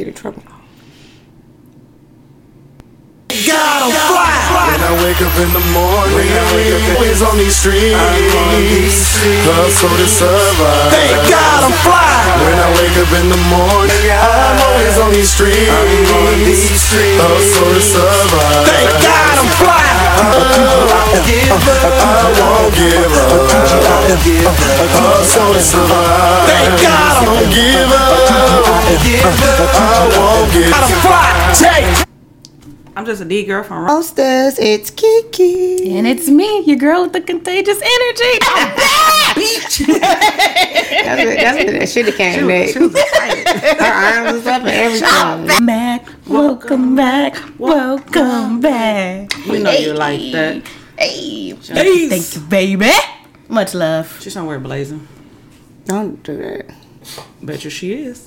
get in trouble. God, I'm fly. When I wake up in the morning, always on these streets, hustle to survive. Thank God I'm fly. When I wake up in the morning, I'm always on these streets, hustle to survive. Thank God I'm fly. I won't give up. I won't to survive. Thank God I I'm won't give up. I won't give up. I'm fly. Jay. I'm just a D girl from Hostess, it's Kiki. And it's me, your girl with the contagious energy. I'm back! That's what, that's what that should have came next. She was. Her arms was up and everything. back. Welcome back. Welcome back. we know you like that. Hey. Hey. Thank you, baby. Much love. She's somewhere blazing. Don't do that. Bet you she is.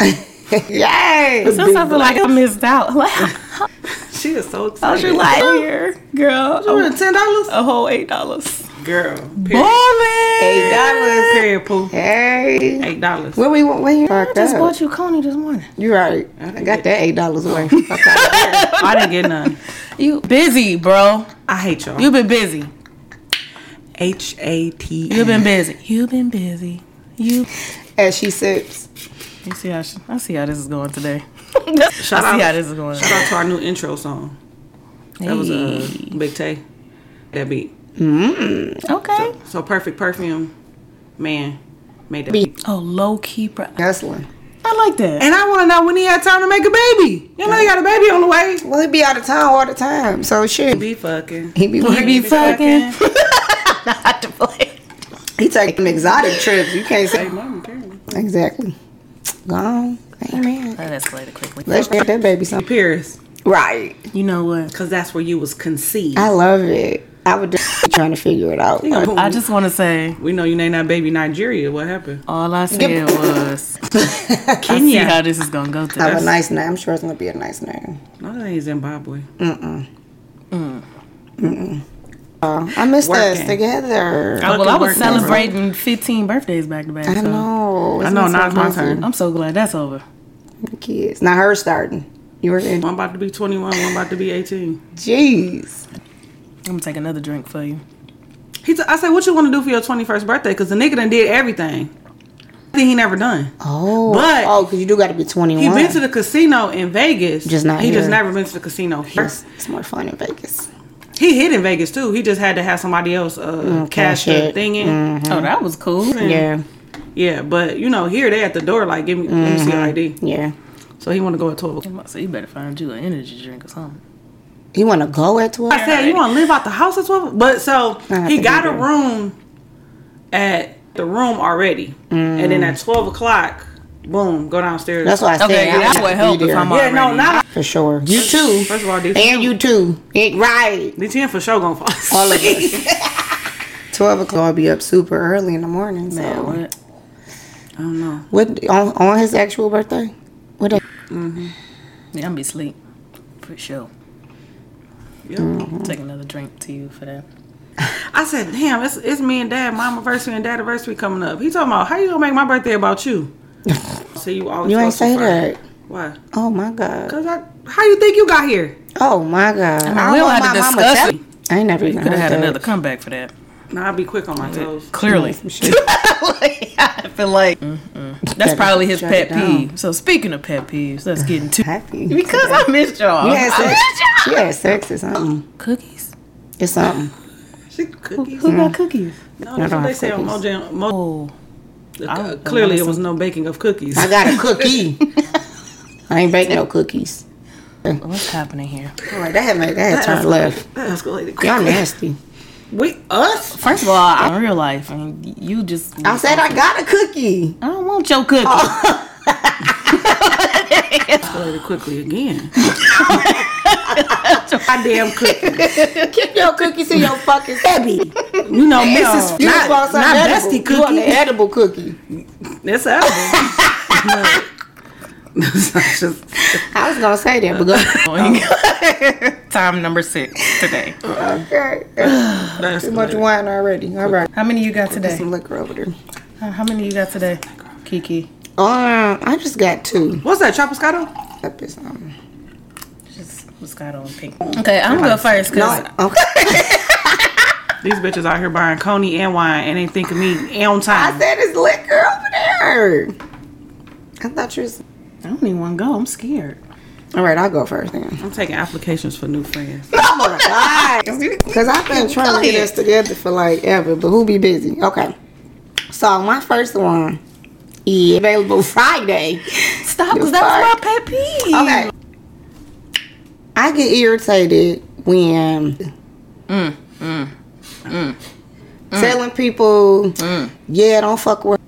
Yay! Sometimes I feel like I missed out. Like, She is so excited. I excited. was like, here, girl. 10 dollars A whole eight dollars. girl. Period. Ballin'. Eight dollars. Period. Poo. Hey. Eight dollars. Where we went? Where you I just up? bought you Coney this morning. You right. I got that eight dollars away. Fuck out of here. I didn't get none. You busy, bro. I hate y'all. You been busy. H A T. You've been busy. You've been busy. You. As she sips. You see how she, I see how this is going today. Shout I see out- how this is going. Shout out to our new intro song. That was uh, Big Tay. That beat. Okay. So perfect perfume, man, made that beat. Beat. Oh, low key. Pro- Hustling. I like that. And I want to know when he had time to make a baby. You know, he got a baby on the way. Well, he be out of town all the time. So shit. He be fucking. He be He working. be fucking. Not to play. He taking exotic trips. You can't say Hey, mom, apparently. exactly. Gone. Amen. That escalated quickly. Let's get that baby something. Paris, Right. You know what? because that's where you was conceived. I love it. I would just be trying to figure it out. I just want to say we know you named that baby Nigeria. What happened? all I said was I see how this is gonna go have today. a nice name. I'm sure it's gonna be a nice name. No, that ain't Zimbabwe. Oh, I missed us together. Uh, well, I was working. celebrating 15 birthdays back to back. I so know. I know, now it's my turn. I'm so glad that's over. Kids. Now her starting. You were in. One about to be 21, one about to be 18. Jeez. I'm gonna take another drink for you. He t- I said, what you want to do for your 21st birthday? Because the nigga done did everything. I think he never done. Oh. But- oh, because you do got to be 21. He been to the casino in Vegas. Just not He just never been to the casino here. It's, it's more fun in Vegas. He hit in Vegas too. He just had to have somebody else uh, mm, cash cash the thing in. Mm-hmm. Oh, that was cool. Yeah. Yeah, but you know, here they at the door like, give me, let me see your ID. Mm-hmm. Yeah. So he want to go at 12 o'clock. So you better find you an energy drink or something. He want to go at 12? I said, you want to live out the house at 12? But so he got a room at the room already. And then mm. at 12 o'clock, boom, go downstairs. That's why I said Okay, yeah, I that would help if. I'm Yeah, no, not. For sure. You too. First of all, D10, And you too. It, right. D10 for sure gonna fall asleep. All of us. 12 o'clock. I'll be up super early in the morning. So. Man, what? I don't know. What on, on his actual birthday? What day? Mm-hmm. Yeah, I'm gonna be asleep. For sure. Yeah. Mm-hmm. Take another drink to you for that. I said, damn, it's, it's me and dad, my anniversary and dad anniversary coming up. He talking about, how you gonna make my birthday about you? So you always You ain't say that. Why? Oh my god. Cause I, how you think you got here? Oh my god. I, we don't don't want have to my mama discuss tell- it. I ain't never You even could have had that. another comeback for that. Nah, I'll be quick on my toes. Clearly. Some. I feel like mm-mm. that's probably his pet peeve. So speaking of pet peeves, let's get into Happy. because I missed y'all. You had I sex. missed y'all. She had sex or something. Cookies? It's something. She cookies. Who got cookies? No, that's don't what they have say on cookies. Mojo. Mo- Oh, uh, I- clearly, it was no baking of cookies. I got a cookie. I ain't baking no cookies. what's happening here? All right, that had made that had turned left. That escalated Y'all nasty. We us? First of all, in real life, I mean, you just. I said I got a cookie. I don't want your cookie. Escalated quickly again. Goddamn cookie. Keep your cookies in your fucking baby. You know, Mrs. You Not, want not edible. bestie You want the cookie. edible cookie. It's edible. Just- I was gonna say that, but go. Time number six today. okay. that's Too much escalated. wine already. All right. How many you got today? Some liquor over there. Uh, How many you got today, Kiki? Um, I just got two. What's that, Chaposcato? Up is um. Just was got on pink. Okay, I'm gonna go first because No, okay. These bitches out here buying coney and wine and they think of me on time. I said it's liquor over there. I thought you was. I don't even want to go. I'm scared. All right, I'll go first then. I'm taking applications for new friends. Oh my god! Because I've been trying to get us together for like ever, but who be busy? Okay. So my first one is available Friday. stop because The that was my pet peeve. Okay. I get irritated when mm, mm, mm, telling people, yeah, don't fuck with.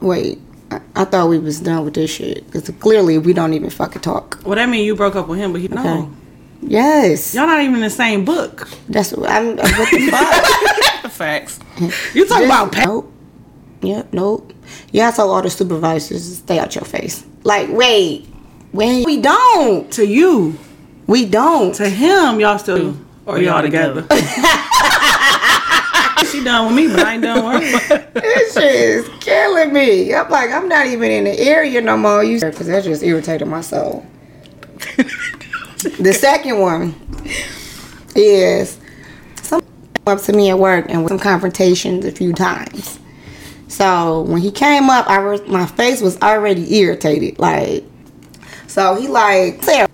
Wait, I, I thought we was done with this shit because clearly we don't even fucking talk. Well, that mean you broke up with him, but he no. Yes, Y'all not even in the same book. that's what I'm. What the fuck? Facts. You talking about pay- Nope. Yep, nope. You have to tell all the supervisors to stay out your face. Like, wait, wait, we don't. to you, We don't. to him, y'all still or y'all together. she done with me, but I ain't done with her. this shit is killing me. I'm like, I'm not even in the area no more. You because that just irritated my soul. the second one is some up to me at work and with some confrontations a few times. So when he came up, I was, my face was already irritated. Like, so he like, Sarah,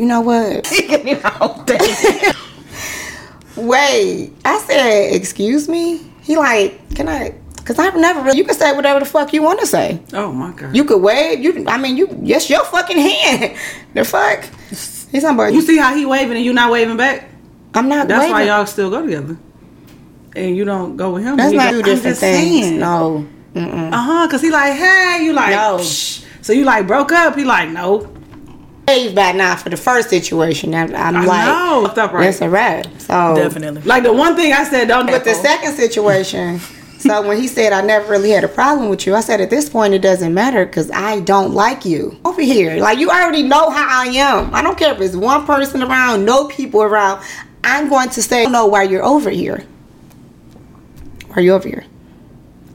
you know what? Wait, I said, excuse me. He like, can I? Cause I've never really. You can say whatever the fuck you want to say. Oh my god. You could wave. You, I mean, you. Yes, your fucking hand. the fuck. He's somebody. You see how he waving and you not waving back? I'm not. That's why y'all still go together. And you don't go with him. That's not two I'm different just things. saying. No. Uh huh. Cause he like, hey, you like, No. Psh. so you like broke up. He like, no. Wave back now for the first situation. I'm, I'm I like, know. Fucked up right. that's a wrap. So Definitely. Like the one thing I said, don't do With the second situation, so when he said I never really had a problem with you, I said at this point it doesn't matter because I don't like you over here. Like you already know how I am. I don't care if it's one person around, no people around. I'm going to say no why you're over here. Why are you over here?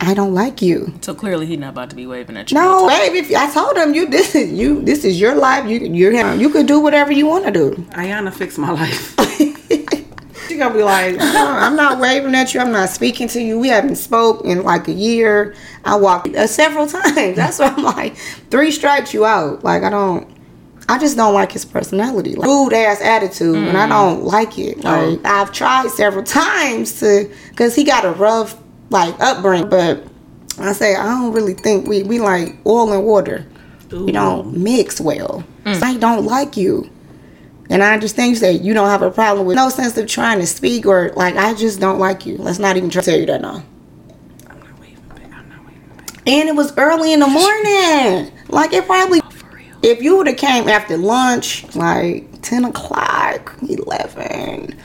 I don't like you. So clearly he's not about to be waving at you. No, baby. If I told him you this is you this is your life. You you're. You could do whatever you want to do. Ayana fixed my life. she gonna be like, No, I'm not waving at you. I'm not speaking to you. We haven't spoke in like a year. I walked uh, several times. That's why I'm like, three strikes you out. Like I don't. I just don't like his personality, like, rude ass attitude, and I don't like it. Like I've tried several times to, cause he got a rough like upbringing, but I say I don't really think we we like oil and water. We don't mix well. So I don't like you. And I understand you say you don't have a problem with no sense of trying to speak or like I just don't like you. Let's not even try to tell you that now. I'm not waving back. I'm not waving back. And it was early in the morning. Like it probably if you would have came after lunch, like ten o'clock, eleven,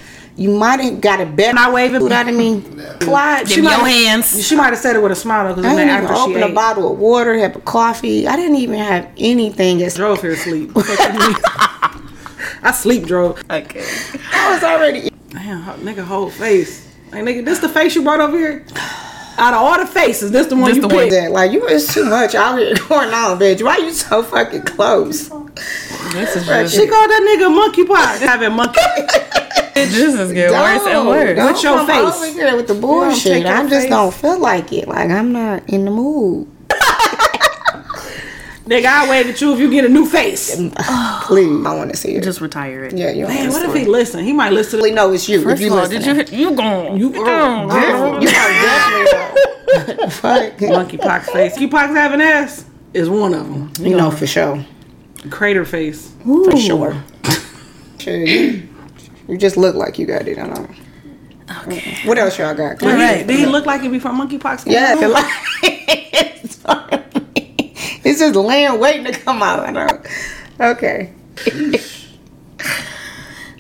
you might have got a better Not waving. out of me. Clyde, Give me your hands. She might have said it with a smile though, because I didn't even after she open a bottle of water, have a coffee. I didn't even have anything. As Drove here asleep. Fuck you mean? I sleep drove. Okay. I was already Damn, ho- nigga, whole face. Like nigga, this the face you brought over here? Out of all the faces, this the one This you the one. picked. that. Like you was too much out here going on, bitch. Why you so fucking close? This is Right. just, She called that nigga monkey pot. Having monkey. This is getting worse and Don't- worse. don't With your come face. over here with the take bullshit. your I just face. don't feel like it. Like I'm not in the mood. nigga, I wave at you if you get a new face. Please, I want to see it. Just retire it. yeah, you. Man, what if he see listen? He might listen to really know it's you? First if you of all, listen, did you you gone? You gone. You are definitely fuck. monkeypox face. Monkeypox having ass is one of them. You know for sure, Crater face. for sure. Sure, you, you just look like you got it. I know. Okay. What else y'all got? Did he, did he look like it before monkeypox? came Yeah, out? feel like it's, it's just laying waiting to come out. I know. Okay.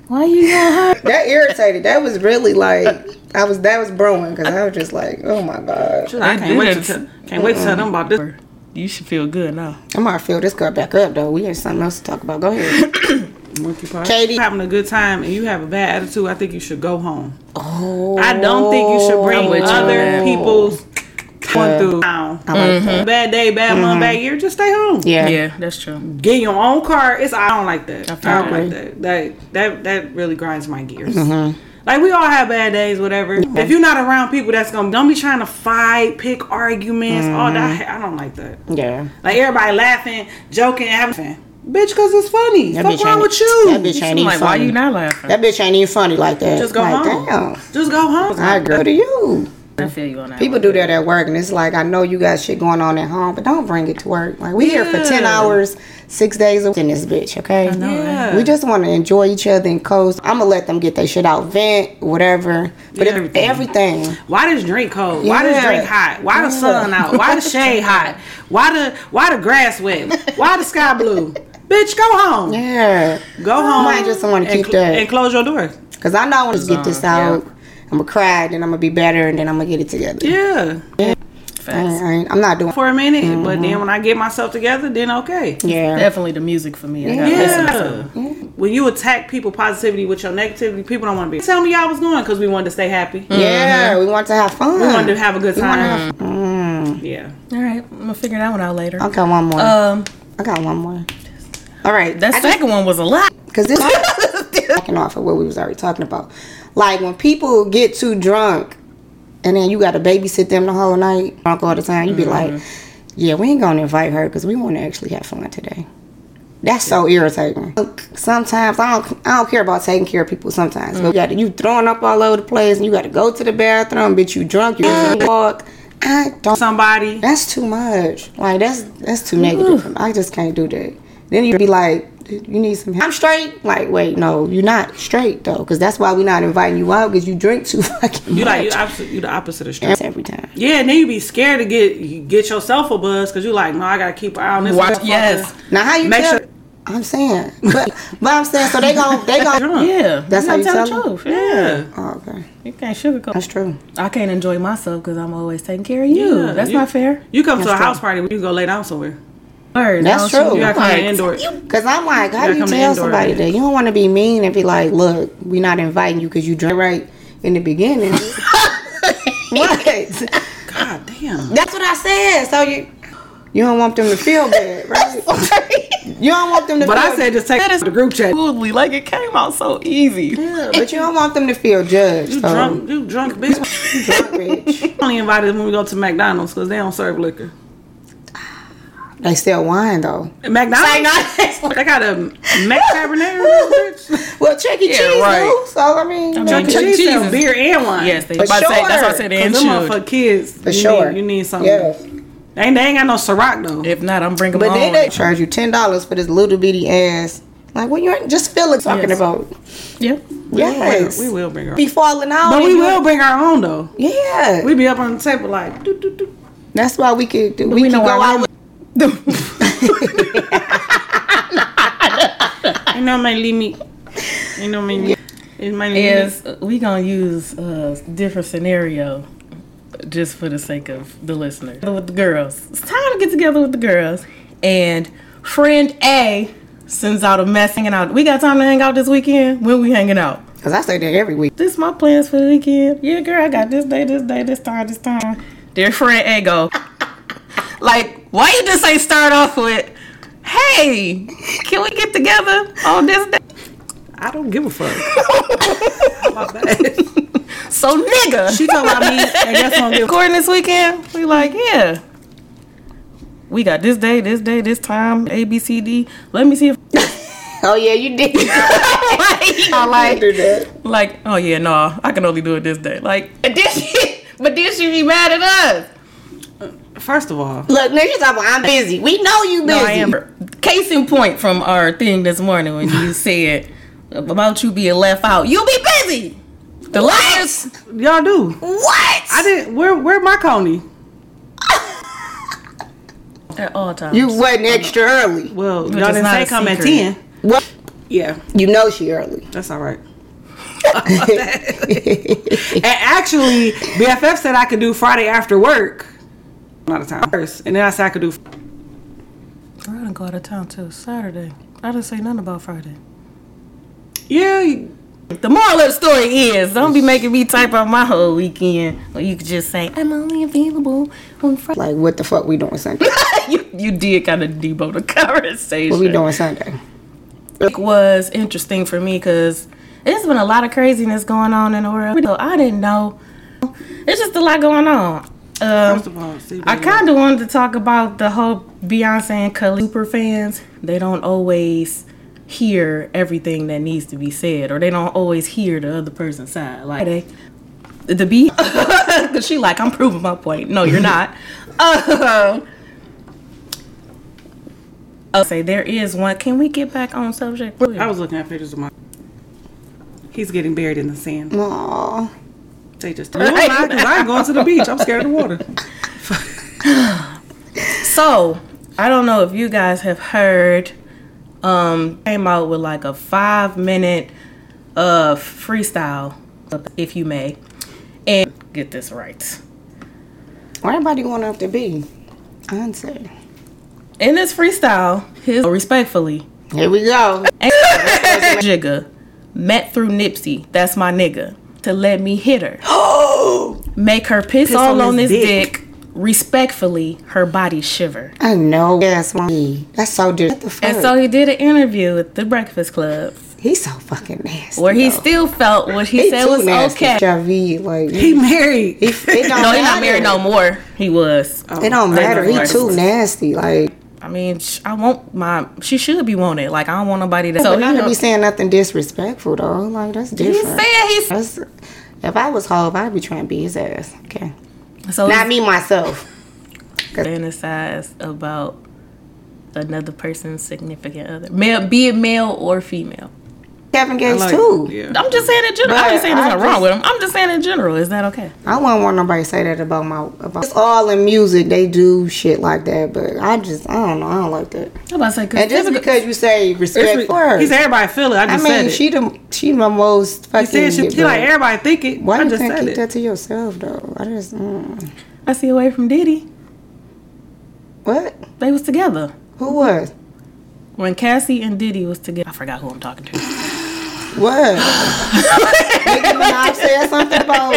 Why you gonna? That irritated. That was really like I was. That was brewing because I was just like, oh my god. I can't wait to tell, can't wait to tell them about this. You should feel good now. I'm gonna fill this girl back up though. We had something else to talk about. Go ahead. Monkeypox. Katie. having a good time and you have a bad attitude, I think you should go home. Oh, I don't think you should oh, bring I'm you other people's Going through down. I like that. bad day, bad month, mm-hmm. bad year, just stay home. Yeah. Yeah, that's true. Get your own car. It's I don't like that. I, feel don't that. like that. That that that really grinds my gears. Mm-hmm. Like we all have bad days, whatever. If you're not around people that's gonna don't be trying to fight, pick arguments, all that. Mm-hmm. I don't like that. Yeah. Like everybody laughing, joking, having fun. Bitch, cause it's funny. That Fuck bitch wrong with you? That bitch ain't even like, why funny. you not laughing? That bitch ain't even funny like that. Just go like, home. Damn. Just go home. I agree to you. I feel you on that. People do that at work, and it's like I know you got shit going on at home, but don't bring it to work. Like we here for ten hours, six days a week in this bitch. Okay. Yeah. We just want to enjoy each other and coast. I'm gonna let them get their shit out, vent, whatever. But Yeah, everything. everything. Why does drink cold? Why does drink hot? Why the sun out? Why the shade hot? Why the why the grass wet? Why the sky blue? Bitch, go home. Yeah. Go home. I just wanna keep cl- that. and close your doors. Cause I know I want to get this Yeah. out. I'm gonna cry, then I'm gonna be better, and then I'm gonna get it together. Yeah, I Facts. ain't- I ain't- I'm not doing. for a minute, but then when I get myself together, then okay. Yeah. Definitely the music for me. I gotta Yeah. When you attack people positivity with your negativity, people don't want to be. Tell me y'all was going because we wanted to stay happy. Yeah. We want to have fun. We wanted to have a good time. have- Mm. Yeah. All right, I'm gonna figure that one out later. I got one more. Um, I got one more. All right. that I just- second one was a lot. Cause this backing off of what we was already talking about. Like when people get too drunk, and then you got to babysit them the whole night, drunk all the time. You be Mm-hmm. like, "Yeah, we ain't gonna invite her because we want to actually have fun today." That's so irritating. Sometimes I don't, I don't care about taking care of people. Sometimes, but you got you throwing up all over the place, and you got to go to the bathroom. Bitch, you drunk, you can't walk. I don't. Somebody. That's too much. Like that's that's too negative. I just can't do that. Then you'd be like, you need some. help. I'm straight. Like, wait, no, you're not straight though, because that's why we're not inviting you out because you drink too fucking You like you, much. opposite, you the opposite of straight. Every time. Yeah, and then you'd be scared to get get yourself a buzz because you're like, no, I gotta keep an eye on this. Watch- motherfucker. yes. Now how you Make tell? sure- I'm saying, but but I'm saying so they gon' they gon' Drunk. Yeah, That's how you gotta tell the truth. Yeah, Yeah. Oh, okay, you can't sugarcoat. that's true. I can't enjoy myself because I'm always taking care of you. Yeah, That's you- not fair. You come to a That's house party, you go lay down somewhere. Word, That's don't true. You gotta come Like. Cause I'm like, how do you tell indoor. somebody that you don't want to be mean and be like, look, we're not inviting you because you drank right in the beginning. what? God damn. That's what I said. So you you don't want them to feel bad, right? you don't want them to But feel I said just take the group chat. smoothly, like it came out so easy. Yeah, but you don't want them to feel judged. You so, drunk, you drunk bitch. drunk bitch. only invited when we go to McDonald's because they don't serve liquor. They sell wine though. At McDonald's, they got a Mac Cabernet. Well, Chuck E. Yeah, Cheese, right. though. So I mean, I mean, Chuck E. Chuck E. Cheese Cheese sell beer and wine. Yes, they For about to say, that's why I sure. said they Cause them shoot. motherfucking kids. for you sure. Need, you need something. Yeah. They ain't, they ain't got no Ciroc though. If not, I'm bringing But my then they charge you ten dollars for this little bitty ass. Like, what you ain't just feel it talking Yes. about? Yep. Yes, we will bring our. be falling out. But we you- will bring our own though. Yeah, We be up on the table like. Doo, doo, doo. that's why we could. We, we could know go out. You know my limit. You know my limit. It's my limit. Is we gonna use a different scenario just for the sake of the listener. With the girls, it's time to get together with the girls. And friend A sends out a mess hanging out. We got time to hang out this weekend. When we hanging out? Cause I say that every week. This my plans for the weekend. Yeah, girl, I got this day, this day, this time, this time. Dear friend A go. like, why you just ain't start off with, hey, can we get together on this day? I don't give a fuck. How about that? So nigga. She talking about me, and that's what I'm recording this weekend? We like, yeah. We got this day, this day, this time, A, B, C, D. Let me see if Oh yeah, you did. I like, do that. like, oh yeah, no, I can only do it this day. Like, and then she, but then she be mad at us. First of all, Look, nigga, you talking about I'm busy. We know you busy. No, I am. Case in point from our thing this morning when you said about you being left out. You be busy. The last y'all do. What? I didn't. Where where my Coney? at all times. You wasn't extra early. Well, Which y'all didn't say a come at ten. Well, Yeah, you know she early. that's all right. and actually, BFF said I could do Friday after work. Not of town first, and then I said I could do. We're gonna go out of town too. Saturday. I didn't say nothing about Friday. Yeah, you- The moral of the story is don't be making me type out my whole weekend. Or you could just say, I'm only available on Friday. Like, what the fuck we doing Sunday? you, you did kind of debo the conversation. what we doing Sunday? It was interesting for me because there's been a lot of craziness going on in the world. So I didn't know. It's just a lot going on. Um, First of all, see, I kind of wanted to talk about the whole Beyonce and Khalid super fans. They don't always hear everything that needs to be said, or they don't always hear the other person's side. Like they, the B, because she like I'm proving my point. No, you're not. Uh, I'll say there is one. Can we get back on subject? I was looking at pictures of my. He's getting buried in the sand. Aw. They just. No, I, 'cause I ain't going to the beach. I'm scared of the water. So, I don't know if you guys have heard um came out with like a 5 minute uh freestyle if you may. And get this right. Why everybody going up to be? Answer. In this freestyle, his respectfully Here we go. Jigga met through Nipsey, that's my nigga, to let me hit her. Make her piss, all on on his this dick. dick. Respectfully, her body shiver. I know. That's why. That's so different. What the fuck? And so he did an interview with the Breakfast Club He's so fucking nasty. where he though. still felt what he, He said too was nasty. okay. HIV, like He married. He, it don't No, he's not married no more. He was. It don't oh, matter. He too nasty. Like, I mean, sh- I want my. She should be wanted. Like I don't want nobody that. so he know, be saying nothing disrespectful though. Like that's he different. said he's. That's, if I was Hov, I'd be trying to be his ass. Okay, So not me myself. fantasize about another person's significant other, male, be it male or female. Kevin Gates Like, too. Yeah. I'm just saying in general. I'm just saying there's nothing wrong with him. I'm just saying in general. Is that okay? I wouldn't want nobody to say that about my. About, it's all in music. They do shit like that, but I just I don't know. I don't like that. I'm about to say And just because you say respect for her, He said everybody feel it. I I just mean, said it. I mean, she the she the most fucking. he said she, he like everybody think it. Why I you just can't said keep it. that to yourself though? I just mm. I see away from Diddy, what? they was together Who was? when Cassie and Diddy was together. I forgot who I'm talking to. What? Nicki Minaj said something about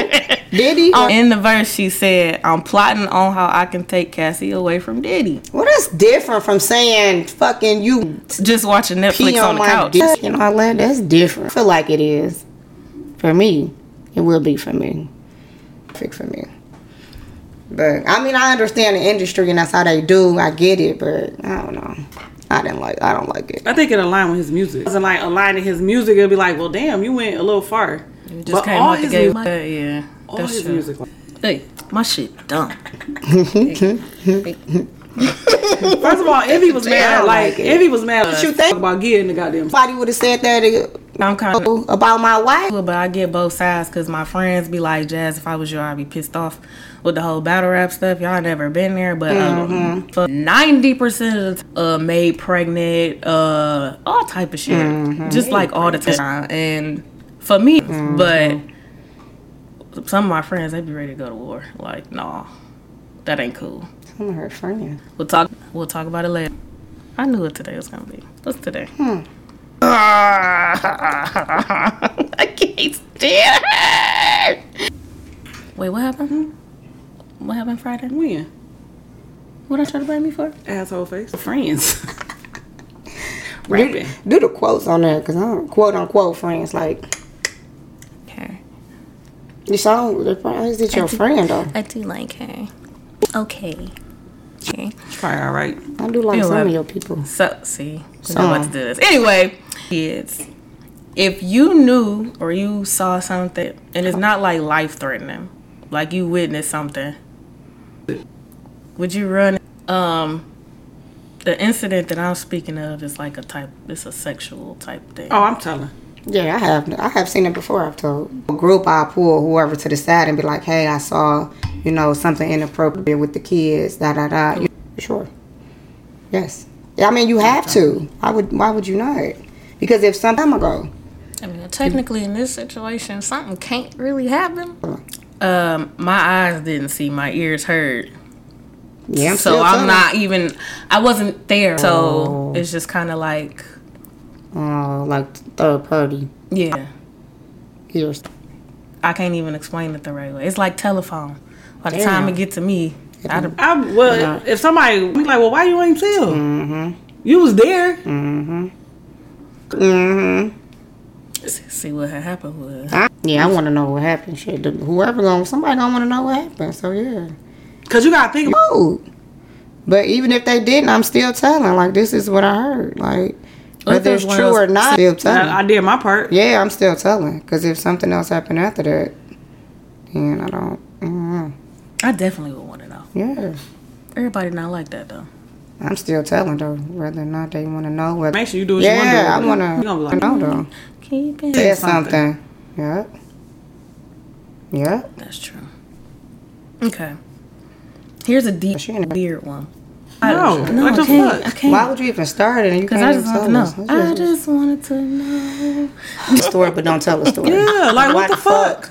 Diddy. Um, in the verse, she said, "I'm plotting on how I can take Cassie away from Diddy." Well, that's different from saying fucking you Just watching Netflix pee on on the couch. dick and all that. That's different. I feel like it is. For me, it will be for me. Perfect for me. But I mean, I understand the industry and that's how they do. I get it, but I don't know. I didn't like. I don't like it. I think it aligned with his music. It wasn't like aligning his music. It'd be like, well, damn, you went a little far. It just But came all out the his gate. music- yeah, All that's his true. music. Hey, my shit done. First of all, Envy was mad. Like like it. Envy was mad. What you think? about getting the goddamn? Somebody would have said that I'm kind of. about my wife. But I get both sides because my friends be like, Jazz, if I was you, I'd be pissed off with the whole battle rap stuff. Y'all never been there, but um, for 90% of uh, made pregnant, uh, all type of shit. Just like all the time. And for me, but some of my friends, they be ready to go to war. Like, nah, that ain't cool. Some of her friends. We'll talk. We'll talk about it later. I knew what today was gonna be. What's today? I can't stand it. Wait, what happened? What happened Friday? When? What I try to blame me for? Asshole face. Friends. Do, Rapping. do the quotes on there, cause I'm quote unquote friends. Like Okay. you saw the is it your friend though? I do like her. Okay. Okay. It's Probably all right. I do like You some have- of your people. So see, we're Some. about to do this anyway. Kids, if you knew or you saw something, and it's not like life threatening, like you witnessed something, would you run? Um, the incident that I'm speaking of is like a type. It's a sexual type thing. Oh, I'm telling. Yeah, I have. I have seen it before. I've told a group. I pull whoever to the side and be like, "Hey, I saw, you know, something inappropriate with the kids." Da da da. You- Sure. Yes. Yeah, I mean, you have to. I would. Why would you not? Because if some time ago, I mean, technically, in this situation, something can't really happen. Um, my eyes didn't see, my ears heard. yeah, I'm so still I'm not even. I wasn't there. So Oh. it's just kind of like, Oh, like third party. yeah. years. I can't even explain it the right way. It's like telephone. By the Damn. time it get to me, I'd have, I, well, if somebody be like, well, why you ain't tell? Mm-hmm. You was there. See what had happened with. I, yeah, I want to know what happened. Shit, the- whoever going, somebody gonna want to know what happened. So yeah. Cause you gotta think. about Oh, but even if they didn't, I'm still telling. Like this is what I heard. Like whether it's it's one of true or not, still telling. I, I did my part. yeah, I'm still telling. Because if something else happened after that, then I don't. Mm, I definitely would want to know. yeah, Everybody not like that though. I'm still telling though. Whether or not they want to know. Whether Make sure you do what you yeah, I want want to. You to gonna be like, know though. Keep it. Say something. something. Yeah. Yeah. That's true. Okay. Here's a deep, weird one. No, no, what I the can't. fuck? I can't. Why would you even start it and you Because can't I just even want to know. us? I just wanted to know. story, but don't tell the story. Yeah, like Why what the fuck?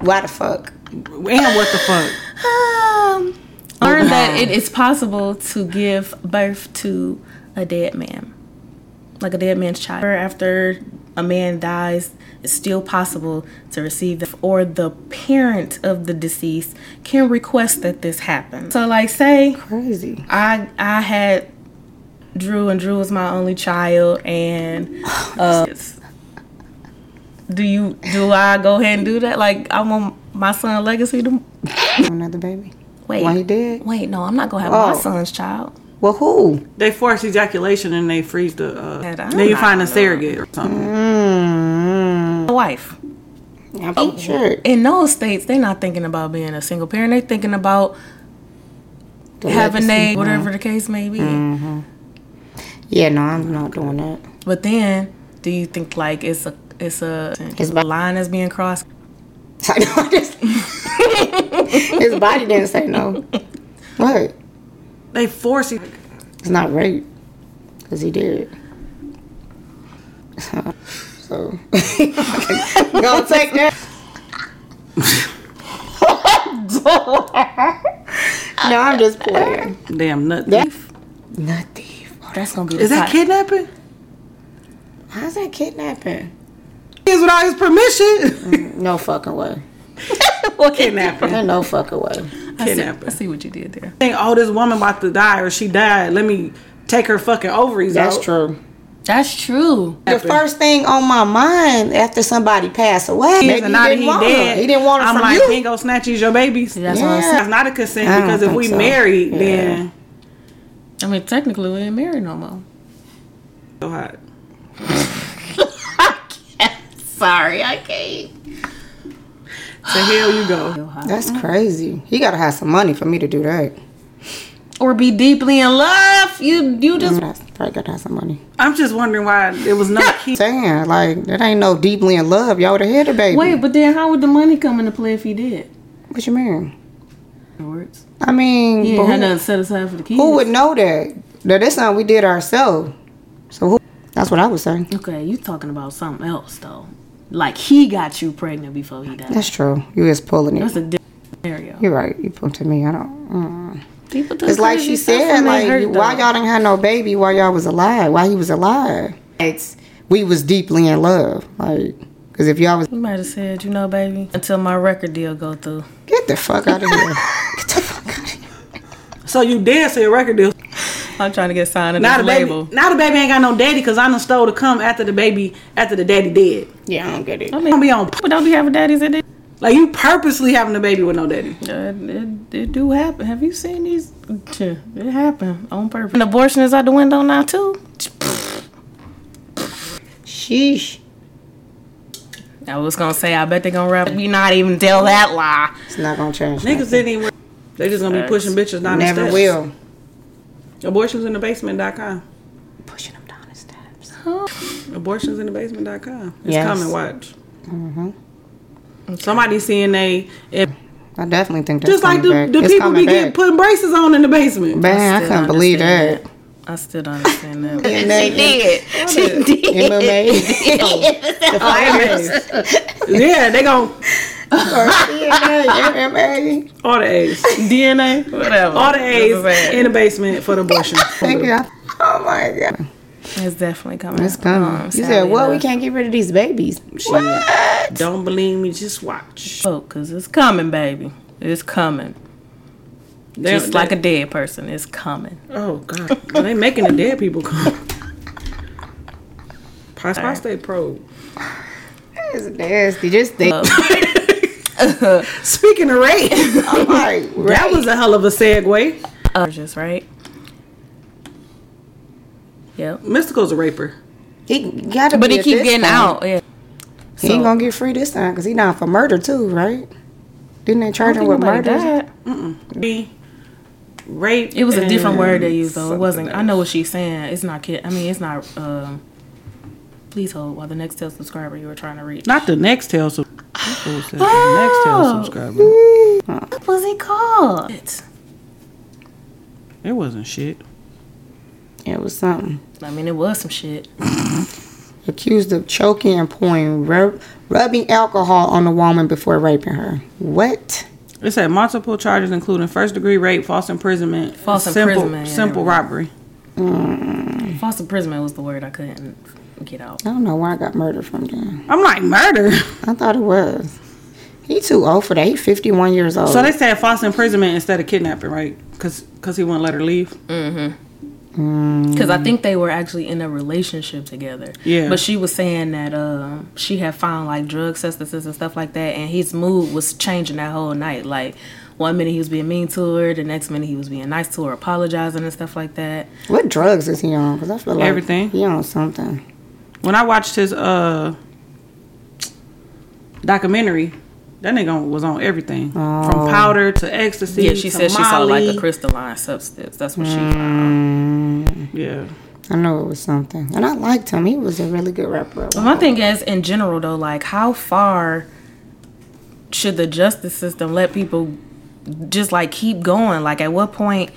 Why the fuck? And what the fuck? Um, learned that it is possible to give birth to a dead man, like a dead man's child. After a man dies, it's still possible to receive the or the parent of the deceased can request that this happen. So, like, say Crazy. I I had Drew and Drew was my only child and uh do you do I go ahead and do that? Like I want my son legacy to Another baby. wait. Why he did? Wait, no, I'm not gonna have my Oh. son's child. Well, who? They force ejaculation and they freeze the. Uh, And then you find a gonna- surrogate or something. Mm, My wife. I'm sure. In those states, they're not thinking about being a single parent. They're thinking about The having legacy. a whatever the case may be. Yeah, no, I'm not doing that. But then, do you think like it's a it's a, His a bo- line that's being crossed? I know, I just- His body didn't say no. What? They force you. It's not rape. Because he did. So, gonna take that. no, I'm just playing. Damn nut That- thief. Nut thief. Oh, that's gonna be Is that kidnapping? How's that kidnapping? Is without his permission. Mm, no fucking way. what kidnapping? No fucking way. I see, I see what you did there. Think, oh, this woman about to die or she died. Let me take her fucking ovaries That's out. true. That's true. The first thing on my mind after somebody passed away, maybe and now he that didn't he want dead, her. He didn't want her I'm from like, you. bingo snatches your babies. That's Yeah. what I'm saying. That's not a consent because if we so. married, Yeah. then I mean, technically, we ain't married no more. so hot. Sorry, I can't. To hell you go. That's crazy. He gotta have some money for me to do that. Or be deeply in love. You you just mm, That's probably gotta have some money. I'm just wondering why it was no key. Saying like that ain't no deeply in love. Y'all would have hit the baby. wait, but then how would the money come into play if he did? what you mean? Words. I mean, He had who, nothing set aside for the kids. who would know that? That this something we did ourselves. So who? That's what I was saying. Okay, you talking about something else though. Like he got you pregnant before he died. That's true. You is pulling it. That's a different scenario. You're right. You put to me. I don't. Mm. People do It's like crazy she stuff said, when they like hurt, why though. y'all didn't have no baby while y'all was alive? Why he was alive? It's we was deeply in love, like because if y'all was You might have said, you know, baby, until my record deal go through. get the fuck out of here, get the fuck out of here. So you did say your record deal. I'm trying to get signed in Now this the baby, label. now the baby ain't got no daddy because I done stole to come after the baby, after the daddy dead. Yeah, I don't get it. I I don't be on people don't be having daddies in it. like you purposely having a baby with no daddy. Uh, it, it do happen. Have you seen these? Tch, It happen on purpose. And abortion is out the window now too. Sheesh, I was gonna say, I bet they gonna wrap. Me not even tell that lie. it's not gonna change. Niggas nothing. didn't even. They just gonna be pushing bitches down Never the steps. will. Abortions in the basement.com. Pushing them down the steps. Abortions in the basement.com. It's Yes. coming. Watch. Mm-hmm. Somebody seeing they if, I definitely think that's just like the, coming the. It's people be getting putting braces on in the basement. Man, I still couldn't believe understand that. I still don't understand that. And then did. She did. MMA, the fires, yeah, they gon' or DNA, MMA. all the A's, DNA, whatever. all the A's That's what I'm saying. in the basement for the abortion. Thank you. Oh my god. It's definitely coming. It's coming. Um, you said, well, we can't get rid of these babies. What? Don't believe me, just watch. Oh, cause it's coming, baby. It's coming. They're- Just like a dead person, it's coming. Oh God, Well, they making the dead people come. Pros- Prostate probe. It's nasty. Just think. Speaking of rape, I'm like, that was a hell of a segue. Uh, just right. Yep. Mystikal's a raper. he got to But be he keep getting point. out. Yeah. He ain't gonna get free this time because he down for murder too, right? Didn't they charge him think with nobody murder? died. Be rape. It was a different word they used though. It wasn't. I know what she's saying. It's not kid. I mean, it's not. Um, please hold while the next tell subscriber you were trying to reach. Not the next tail. So next tail Oh. subscriber. What was he called? It- It wasn't shit. It was something. I mean, it was some shit. Accused of choking and pouring rub- rubbing alcohol on the woman before raping her. What? It said multiple charges, including first degree rape, false imprisonment, False simple, imprisonment, simple right. robbery. Mm. False imprisonment was the word I couldn't get out. I don't know where I got murder from then. I'm like murder. I thought it was. He too old for that. He 51 years old. So they said false imprisonment instead of kidnapping, right? Because because he wouldn't let her leave. Mm-hmm. Because I think they were actually in a relationship together. Yeah. But she was saying that um, she had found like drug substances and stuff like that, and his mood was changing that whole night. Like one minute he was being mean to her, the next minute he was being nice to her, apologizing and stuff like that. what drugs is he on? Because I feel like Everything. he on something. When I watched his uh documentary, that nigga was on everything from powder to ecstasy. Yeah, she to said she saw like a crystalline substance. That's what she found. Yeah, I know it was something. And I liked him. He was a really good rapper. But my thing is, in general, though, like how far should the justice system let people just like keep going? Like, at what point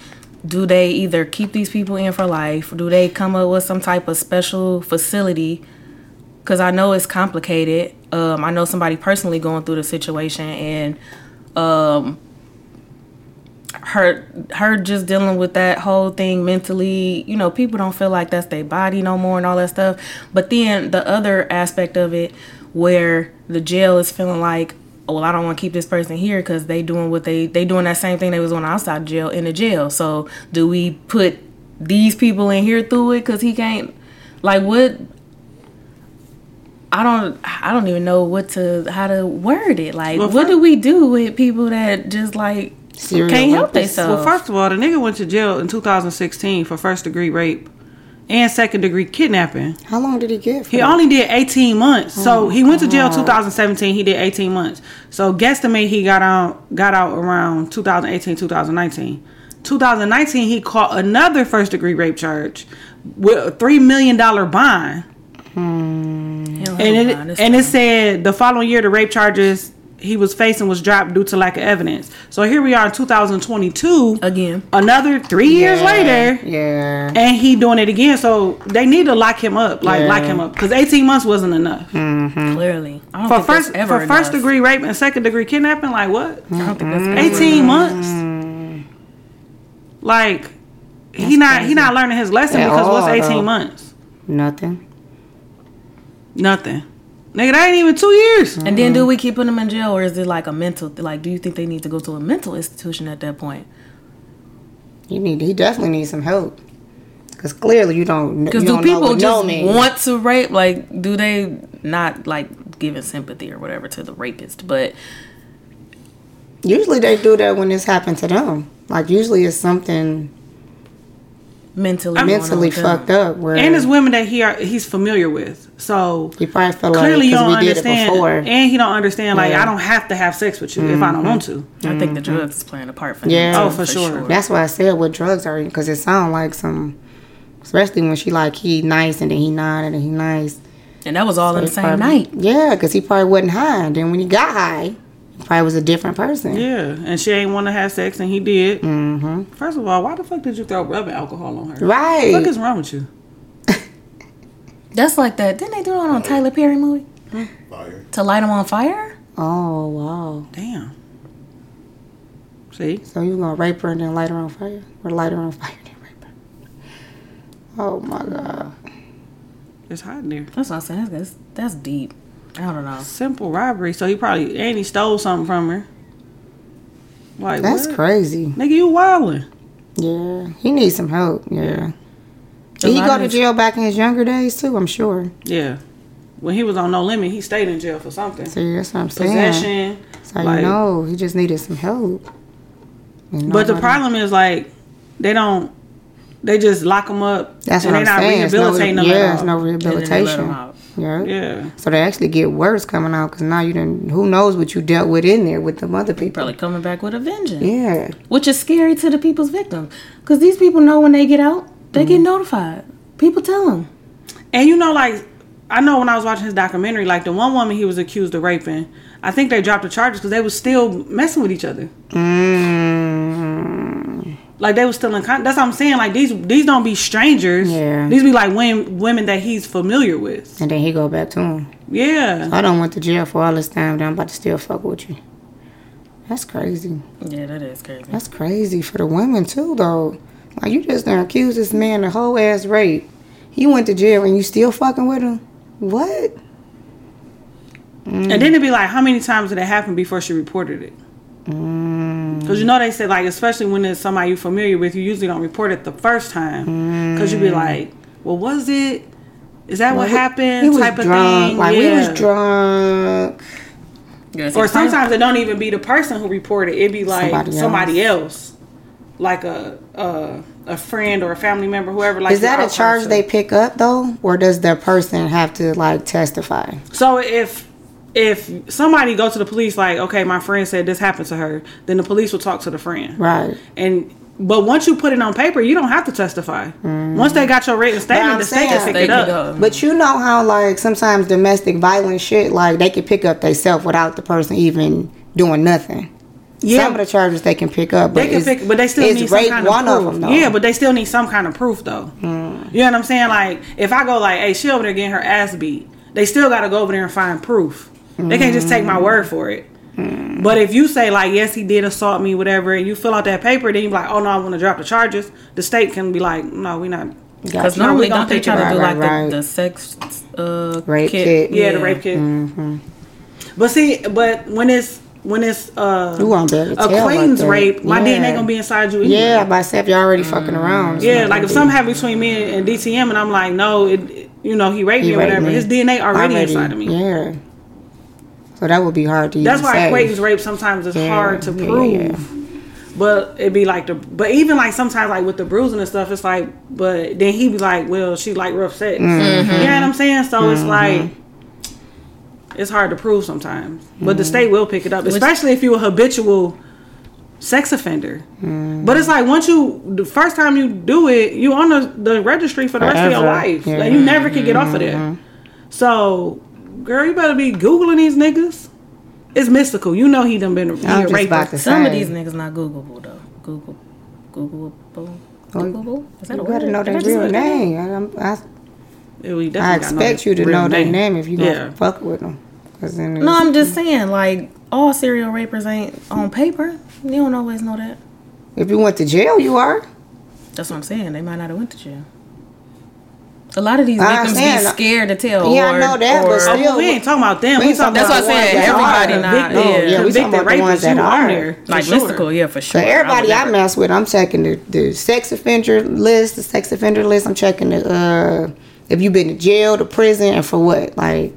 do they either keep these people in for life? Do they come up with some type of special facility? Because I know it's complicated. Um, I know somebody personally going through the situation, and um, her her just dealing with that whole thing mentally you know people don't feel like that's their body no more and all that stuff. But then the other aspect of it where the jail is feeling like oh, well i don't want to keep this person here because they doing what they they doing that same thing they was on outside jail in the jail. So do we put these people in here through it because he can't? Like what I don't I don't even know what to how to word it. Like Well, what do we do with people that just like Serial can't help rapist. themselves? Well, first of all, the nigga went to jail in 2016 for first degree rape and second degree kidnapping. How long did he get? For He that? only did 18 months. So oh, he went to jail 2017. He did 18 months. So guesstimate he got out got out around 2018 2019. 2019 he caught another first degree rape charge with a three million dollar bond. He And it and it said the following year the rape charges he was facing was dropped due to lack of evidence. So here we are in 2022. again. Another three years Yeah, later, Yeah. and he doing it again. So they need to lock him up, like Yeah. lock him up, because 18 months wasn't enough mm-hmm. Clearly, I don't for think that's first ever for first enough. degree rape and second degree kidnapping. Like what? I don't think that's ever 18 enough. months. Like he not he not learning his lesson At because what's 18 though. months? Nothing. Nothing. Nigga, that ain't even two years. And then mm-hmm. do we keep putting them in jail, or is it like a mental? Like, do you think they need to go to a mental institution at that point? You need. He definitely needs some help. Because clearly you don't. Because you do don't know people what just no means. want to rape? Like, do they not like giving sympathy or whatever to the rapist? But Usually they do that when this happened to them. Like usually it's something mentally, going on mentally fucked up. Where And it's women that he are, he's familiar with. So he probably felt like clearly you don't we did it understand, before. and he don't understand. Like Yeah. Mm-hmm. I don't have to have sex with you if I don't want to. I think the drugs is playing a part for Yeah. him. Oh, too, for sure. That's why I said what drugs are because it sounds like some, especially when she like he nice and then he not and then he nice. And that was all in the same probably- night. Yeah, because he probably wasn't high. And then when he got high, he probably was a different person. Yeah, and she ain't want to have sex, and he did. Mm-hmm. First of all, why the fuck did you throw rubbing alcohol on her? Right. What is wrong with you? That's like that. Didn't they do it on a Tyler Perry movie? Fire. To light him on fire? Oh wow. Damn. See, So you gonna rape her and then light her on fire, or light her on fire and then rape her? Oh my god. It's hot in there. That's what I'm saying. That's, that's deep. I don't know. Simple robbery. So he probably and he stole something from her. Like That's what? crazy. Nigga, you wildin'. Yeah, he needs some help. Yeah. Did he go to jail back in his younger days too? I'm sure. Yeah. When he was on no limit, he stayed in jail for something. See, that's what I'm saying. Possession. So like- you know, he just needed some help. But the problem is like they don't. They just lock them up. That's and what I'm they're not saying. It's no, rehabilitating them yeah, at it's all. no And then they let 'em rehabilitation. Out. Yeah. Yeah. So they actually get worse coming out because now you didn't. Who knows what you dealt with in there with the other people? Probably coming back with a vengeance. Yeah. Which is scary to the people's victims. Because these people know when they get out, they get notified. People tell them. And you know, like I know when I was watching his documentary, like the one woman he was accused of raping, I think they dropped the charges because they was still messing with each other. Mm, Like they were still in con- That's what I'm saying. Like these these don't be strangers. Yeah. These be like women women that he's familiar with. and then he go back to him. Yeah. I don't went to jail for all this time. Then I'm about to still fuck with you. That's crazy. Yeah, that is crazy. That's crazy for the women too, though. Like you just done accused this man of whole ass rape. He went to jail and you still fucking with him. What? And then it'd be like, how many times did it happen before she reported it? Mm. Because you know they said like, especially when it's somebody you're familiar with, you usually don't report it the first time. Because you'd be mm. like, well, was it? Is that what Well, he- happened? He was type of drunk. thing. Like we was drunk. Yes, Or sometimes it don't even be the person who reported. It'd be like Somebody somebody, else. else. like a, a a friend or a family member, whoever. Like Is that a charge person. they pick up though, or does the person have to like testify? So if if somebody go to the police like, okay, my friend said this happened to her, then the police will talk to the friend. Right. And but once you put it on paper, you don't have to testify. Mm-hmm. Once they got your written statement, the state can pick it can up. But you know how like sometimes domestic violence shit like they can pick up themselves without the person even doing nothing. Yeah. Some of the charges they can pick up, but They can pick, but they still need some kind of one proof. of them though. yeah, but they still need some kind of proof though. Hmm. You know what I'm saying? Like if I go like, "Hey, she over there getting her ass beat," they still got to go over there and find proof. They can't just take my word for it. But if you say like, "Yes, he did assault me," whatever, and you fill out that paper, then you're like, "Oh no, I want to drop the charges." The state can be like, "No, we're not." Because No, we normally gonna don't they try it. to do like right, the, right. the sex uh, Rape kit? kit. Yeah, the rape kit. But see, but when it's when it's uh, You won't be able to a tell queen's that. rape, my Yeah. DNA gonna be inside you. Anyway. Yeah, by if you're already fucking around. it's Yeah, like if be- something happened between me and DTM, and I'm like, no, it, it- you know, he raped He me or whatever. me. His DNA already, inside of me. Yeah. So that would be hard to That's even why say. Quaden's rape sometimes is Yeah, hard to yeah, prove. yeah. But it'd be like the, but even like sometimes like with the bruising and stuff, it's like, but then he'd be like, well, she like rough sex. Mm-hmm. You know what I'm saying? So it's like, it's hard to prove sometimes. But Mm-hmm. the state will pick it up, especially if you're a habitual sex offender. Mm. But it's like once you, the first time you do it, you on the, the registry for the rest of your life. Yeah. Mm-hmm. Like you never can get off of there. So, girl, you better be googling these niggas. It's Mystikal. You know he done been he I'm a just about rapist. Some of these niggas not Googleable though. Google, Googleable, Googleable. Is that You a gotta know Did their real look name. I, I'm- I, Yeah, I definitely know expect you to know their name if you gonna Yeah. fuck with them. Cause then No, I'm just saying, like all serial rapers ain't on paper. You don't always know that. if you went to jail, you are. That's what I'm saying. They might not have went to jail. A lot of these victims be scared to tell. Yeah, I know that, but still- Oh, we ain't talking about them. We We ain't talking talking about That's what I said. that Everybody are. not. No, yeah, yeah, we talking about the ones rapists, that you are. on there. like sure. Mystikal, yeah, for sure. So sure. everybody I, would never- mess with, I'm checking the, the sex offender list, the sex offender list. I'm checking the uh, if you've been to jail, to prison, and for what. Like,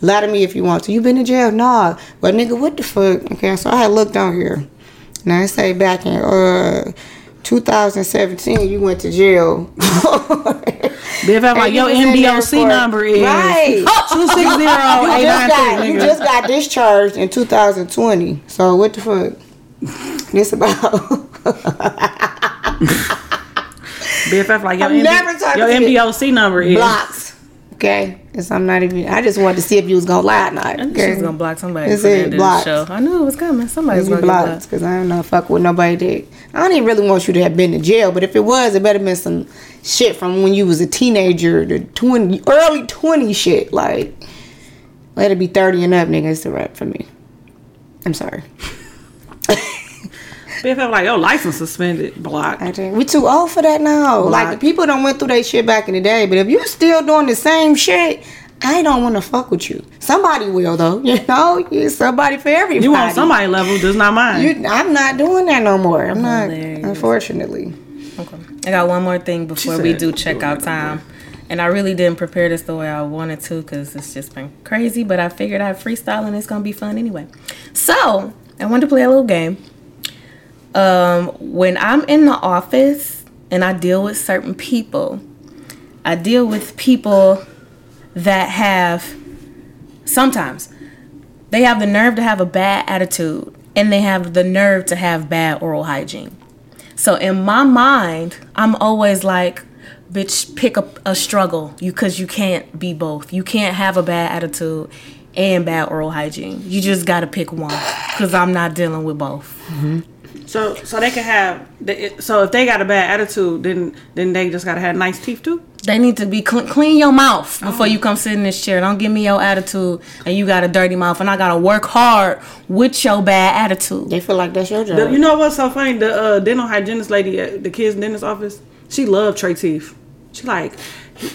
lie to me if you want to. You been to jail? Nah, but nigga, what the fuck? Okay, so I had looked on here. Now it say back in uh 2017, you went to jail. BFF like your you was in there MDOC number is Right. two six zero you just got you just got discharged in 2020. So what the fuck? This about? BFF like your, I'm MD, your. MDOC number is blocks. Okay, because I'm not even. I just wanted to see if you was gonna lie or not. I knew Okay? she was gonna block somebody It's the it, blocked. the show. I knew it was coming. Somebody's You gonna blocked because I don't know fuck with nobody that. I don't even really want you to have been to jail, but if it was, it better been some shit from when you was a teenager, the twenty early twenty shit. Like, let it be thirty and up, nigga. It's a wrap for me. I'm sorry. BFF like your license suspended. Block. I we too old for that now. Like the people don't went through that shit back in the day. But if you still doing the same shit, I don't want to fuck with you. Somebody will though. You know, you somebody for everybody. You want somebody level, does not mine. You, I'm not doing that no more. I'm not. Hilarious. Unfortunately. Okay. I got one more thing before we said, do "Do check out time. And I really didn't prepare this the way I wanted to because it's just been crazy. But I figured I'd freestyle and it's going to be fun anyway. So I wanted to play a little game. Um, when I'm in the office and I deal with certain people, I deal with people that have sometimes they have the nerve to have a bad attitude and they have the nerve to have bad oral hygiene. So in my mind, I'm always like, bitch, pick up a struggle. You cause you can't be both. You can't have a bad attitude and bad oral hygiene. You just gotta pick one. Cause I'm not dealing with both. So so they can have. the- So if they got a bad attitude, then then they just gotta have nice teeth too. They need to be clean, clean your mouth before you come sit in this chair. Don't give me your attitude and you got a dirty mouth and I gotta work hard with your bad attitude. They feel like that's your job. The- you know what's so funny? The uh, dental hygienist lady at the kids' dentist office, she loved Trey teeth. She like,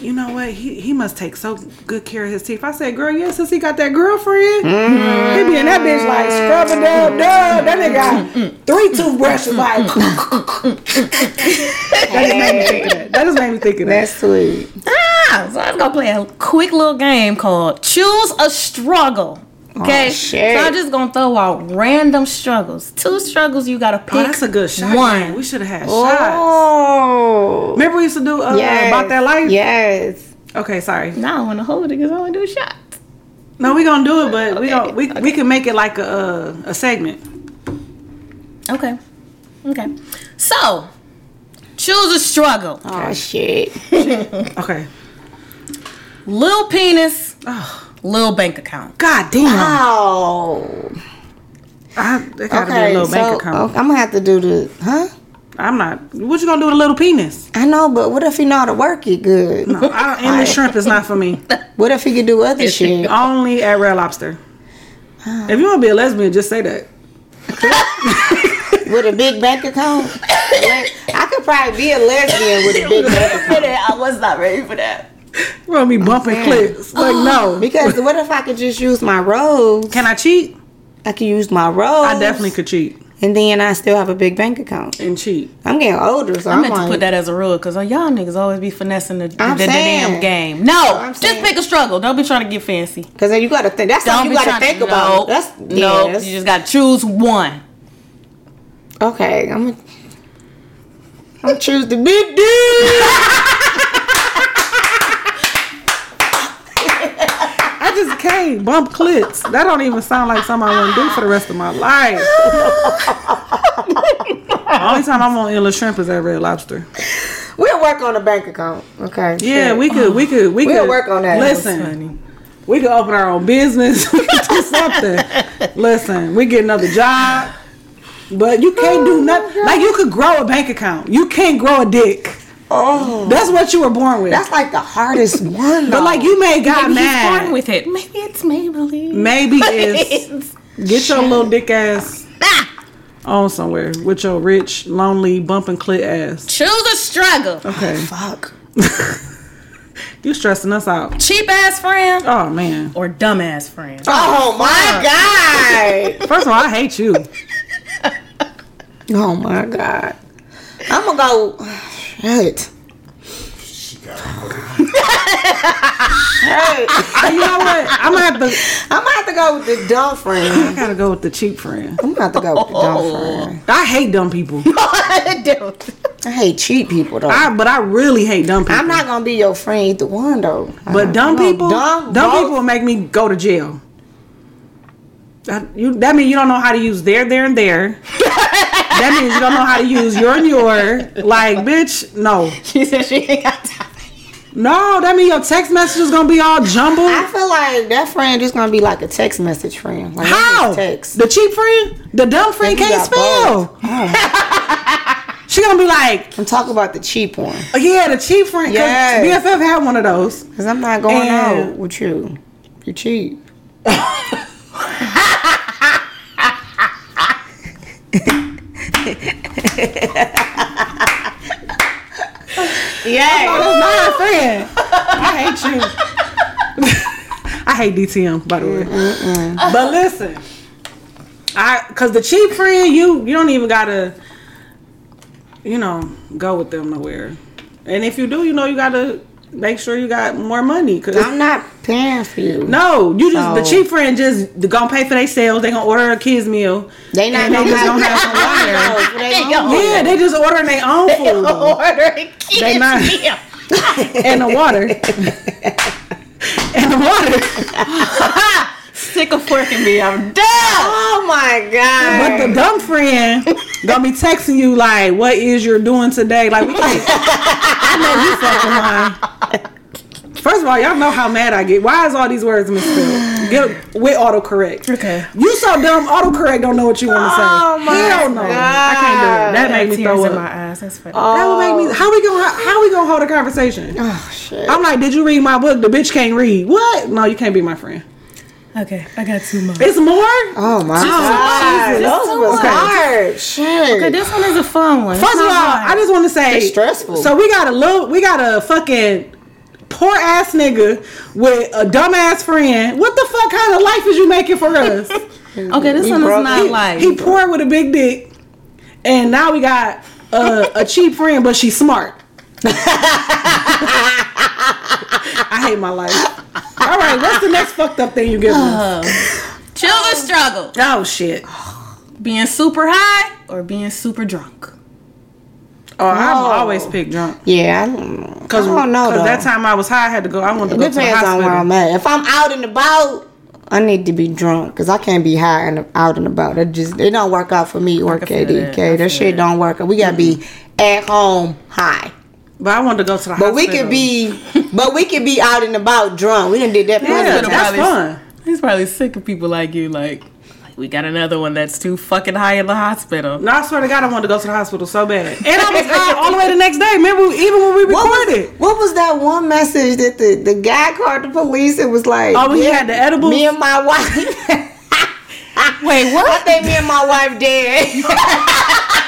you know what? He he must take so good care of his teeth. I said, girl, yeah, since he got that girlfriend, he be in that bitch like scrubbing dub dub. That nigga got three toothbrushes. Like that just made me think of that. That just made me think of that. That's sweet. Ah, so I'm gonna play a quick little game called Choose a Struggle. Okay, Oh, so I'm just gonna throw out random struggles. Two struggles you gotta pick. Oh, that's a good shot. One. We should have had shots. Oh. Remember we used to do uh, Yes. about that life? Yes. Okay, sorry. Now I wanna hold it because I wanna do shots. No, we gonna do it, but we gonna we, we can make it like a uh, a segment. Okay, okay. So choose a struggle. Oh shit. Okay. Little penis, Oh, little bank account. God damn. Oh. I, there gotta Okay. be a little so bank account. okay, I'm gonna have to do the huh? I'm not. What you gonna do with a little penis? I know, but what if he know how to work it good? No, I don't, endless shrimp is not for me. What if he could do other shit? Only at Red Lobster. If you want to be a lesbian, just say that. With a big bank account? I could probably be a lesbian with a big bank account. I was not ready for that. We're gonna be bumping clips. Like no. Because what if I could just use my rose? Can I cheat? I could use my rose. I definitely could cheat And then I still have a big bank account. and cheat. I'm getting older, so I I'm meant to like, put that as a rule because uh, y'all niggas always be finessing the, the, I'm the damn game. No, I'm just saying. pick a struggle. Don't be trying to get fancy. Because then you gotta think. That's something you gotta think to, about. No, That's no. yeah, that's- You just got to choose one. okay. I'm gonna. I'm gonna choose the big dude. I just can't bump clits. That don't even sound like something I want to do for the rest of my life. Only time I'm on endless shrimp is at Red Lobster. We'll work on a bank account. Okay. Yeah, shit. we could, we could, we We'll could work on that. Listen, we could open our own business. we could do something. Listen, we get another job, but you can't do oh nothing. Like you could grow a bank account. You can't grow a dick. Oh, That's what you were born with. that's like the hardest one. but like you made God Maybe he's born with it. Maybe it's Maybelline. Maybe it's get your little dick ass ah. on somewhere with your rich, lonely, bumping clit ass. Choose a struggle. Okay, oh, fuck. you stressing us out. Cheap ass friend Oh man. or dumb ass friend. Oh my oh, god. First of all, I hate you. Oh my god. I'm gonna go. Shit. Hey, You know what? I'm gonna have to. I'm gonna have to go with the dumb friend. I gotta go with the cheap friend. I'm gonna have to go with the dumb oh. friend. I hate dumb people. I hate cheap people though. I but I really hate dumb people. I'm not gonna be your friend either one though. But dumb No, people, dumb, both. people will make me go to jail. That, you, that means you don't know how to use there, there, and there. that means you don't know how to use your and your. Like, bitch, no. She said she ain't got time. No, that means your text message is gonna be all jumbled. I feel like that friend just gonna be like a text message friend. Like, How? Text. The cheap friend? The dumb friend can't spell. Oh, She gonna be like, I'm talking about the cheap one. oh, yeah, the cheap friend. Yeah, BFF had one of those. Cause I'm not going And- out with you. You're cheap. Yeah. That's not her friend. I hate you. I hate DTM, by the way. But listen, I because the cheap friend, you you don't even gotta, you know, go with them nowhere. And if you do, you know, you gotta make sure you got more money. Cause I'm not paying for you. no, you just the So- cheap friend just gonna pay for their themselves. They gonna order a kids meal. They not they just gonna have some water. They Yeah, they just ordering their own food. Ordering kids They not- meal. and the water. and the water. Sick of forking me. I'm done. Oh my god. But the dumb friend gonna be texting you like, "What is you're doing today?" Like we can't. I know you fucking lying. First of all, y'all know how mad I get. Why is all these words misspelled? Get with autocorrect. Okay. You so dumb. Autocorrect don't know what you want to say. Oh my Hell no. I can't do it. That made me Tears throw in up. my eyes. That's funny. That would make me. How we gonna? How we gonna hold a conversation? oh shit. I'm like, did you read my book? The bitch can't read. What? No, you can't be my friend. Okay, I got two more. It's more. Oh my god. Jesus. Those was Okay. hard. Shit. Okay, this one is a fun one. First of all, I just want to say It's stressful. So we got a little, we got a fucking poor ass nigga with a dumbass friend. What the fuck kind of life is you making for us? okay, this one is not like. he poor with a big dick, and now we got a, a cheap friend, but she's smart. I hate my life. All right, what's the next fucked up thing you give me? Children oh. struggle. Oh shit! Being super high or being super drunk. Oh, I'm Oh. always pick drunk. Yeah, I don't, Cause, I don't know Cause though. that time I was high, I had to go. I wanted to it go to the hospital. depends on where I'm at. If I'm out and about, I need to be drunk because I can't be high and out and about. It just it don't work out for me or can feel that. I KDK. feel That shit don't work. We gotta be at home high. But I wanted to go to the But hospital. we could be, but we could be out and about drunk. We done did that. Yeah, plenty of that's fun. He's probably sick of people like you. Like, we got another one that's too fucking high in the hospital. No, I swear to God, I wanted to go to the hospital so bad, and I was high all the way the next day. Remember, even when we What recorded. was, what was that one message that the, the guy called the police? It was like, Oh, he had the edibles? Me and my wife. Wait, what? I think me and my wife dead.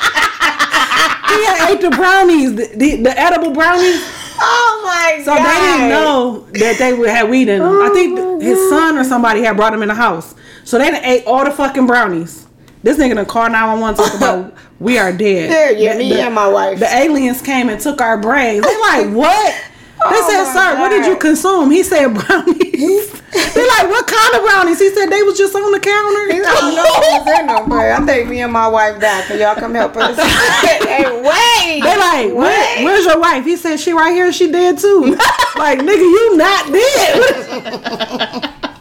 He ate the brownies, the, the, the edible brownies. oh my So god! So they didn't know that they would have weed in them. I think oh his son or somebody had brought him in the house. So they done ate all the fucking brownies. This nigga done called 911 talking about we are dead. Yeah, yeah, The- me the- and my wife. The aliens came and took our brains. They like, what? They Oh said, sir, what did you consume? He said brownies. They're like, what kind of brownies? He said they was just on the counter. I don't know what was in them, but I think me and my wife died. Can y'all come help us? hey, wait! They like, Where, where's your wife? He said she right here. She dead too. like, nigga, you not dead.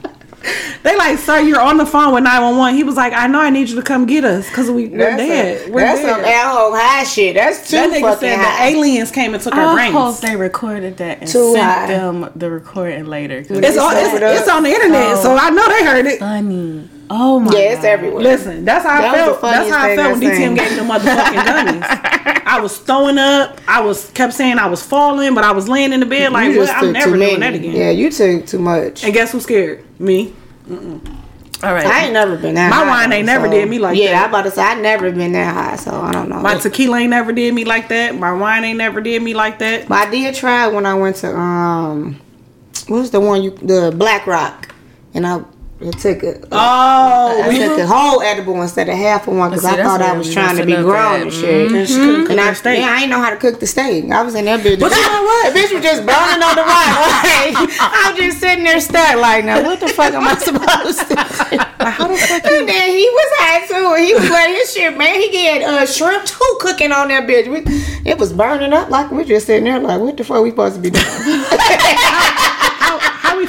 They like, sir, you're on the phone with 911. He was like, I know I need you to come get us because we, we're That's, dead. a, we're that's dead. some at-home high shit. That's too that nigga fucking said high. the aliens came and took our I brains. hope they recorded that and Too sent high. them the recording later. It's, on, It's it's, it's on the internet, Oh. so I know they heard it. funny. Oh my yeah, it's God. everywhere. Listen, that's how That I felt. the That's how I funniest felt when thing I DTM seen. gave them motherfucking gummies. I was throwing up. I was kept saying I was falling, but I was laying in the bed like, you what? I'm never too doing many. that again. Yeah, you took too much. And guess who's scared? Me. All right. I ain't never been that My high. wine ain't never did me like yeah, that. Yeah, I about to say I never been that high, so I don't know. My tequila ain't never did me like that. My wine ain't never did me like that. but I did try when I went to um, what was the one you the Black Rock, and I it took a. Oh, I we took a whole edible instead of half of one because I thought I was trying to be messing up grown and shit. And she cook And I, her steak. yeah, I ain't know how to cook the steak. I was in that bitch. But you know what? The bitch was just burning on the rock. Like, I was just sitting there stuck like, now what the fuck am I supposed to do? How the fuck And then he was high too. He was like his shit, man. He get uh, shrimp too cooking on that bitch. We, it was burning up like we just sitting there like, what the fuck we supposed to be doing?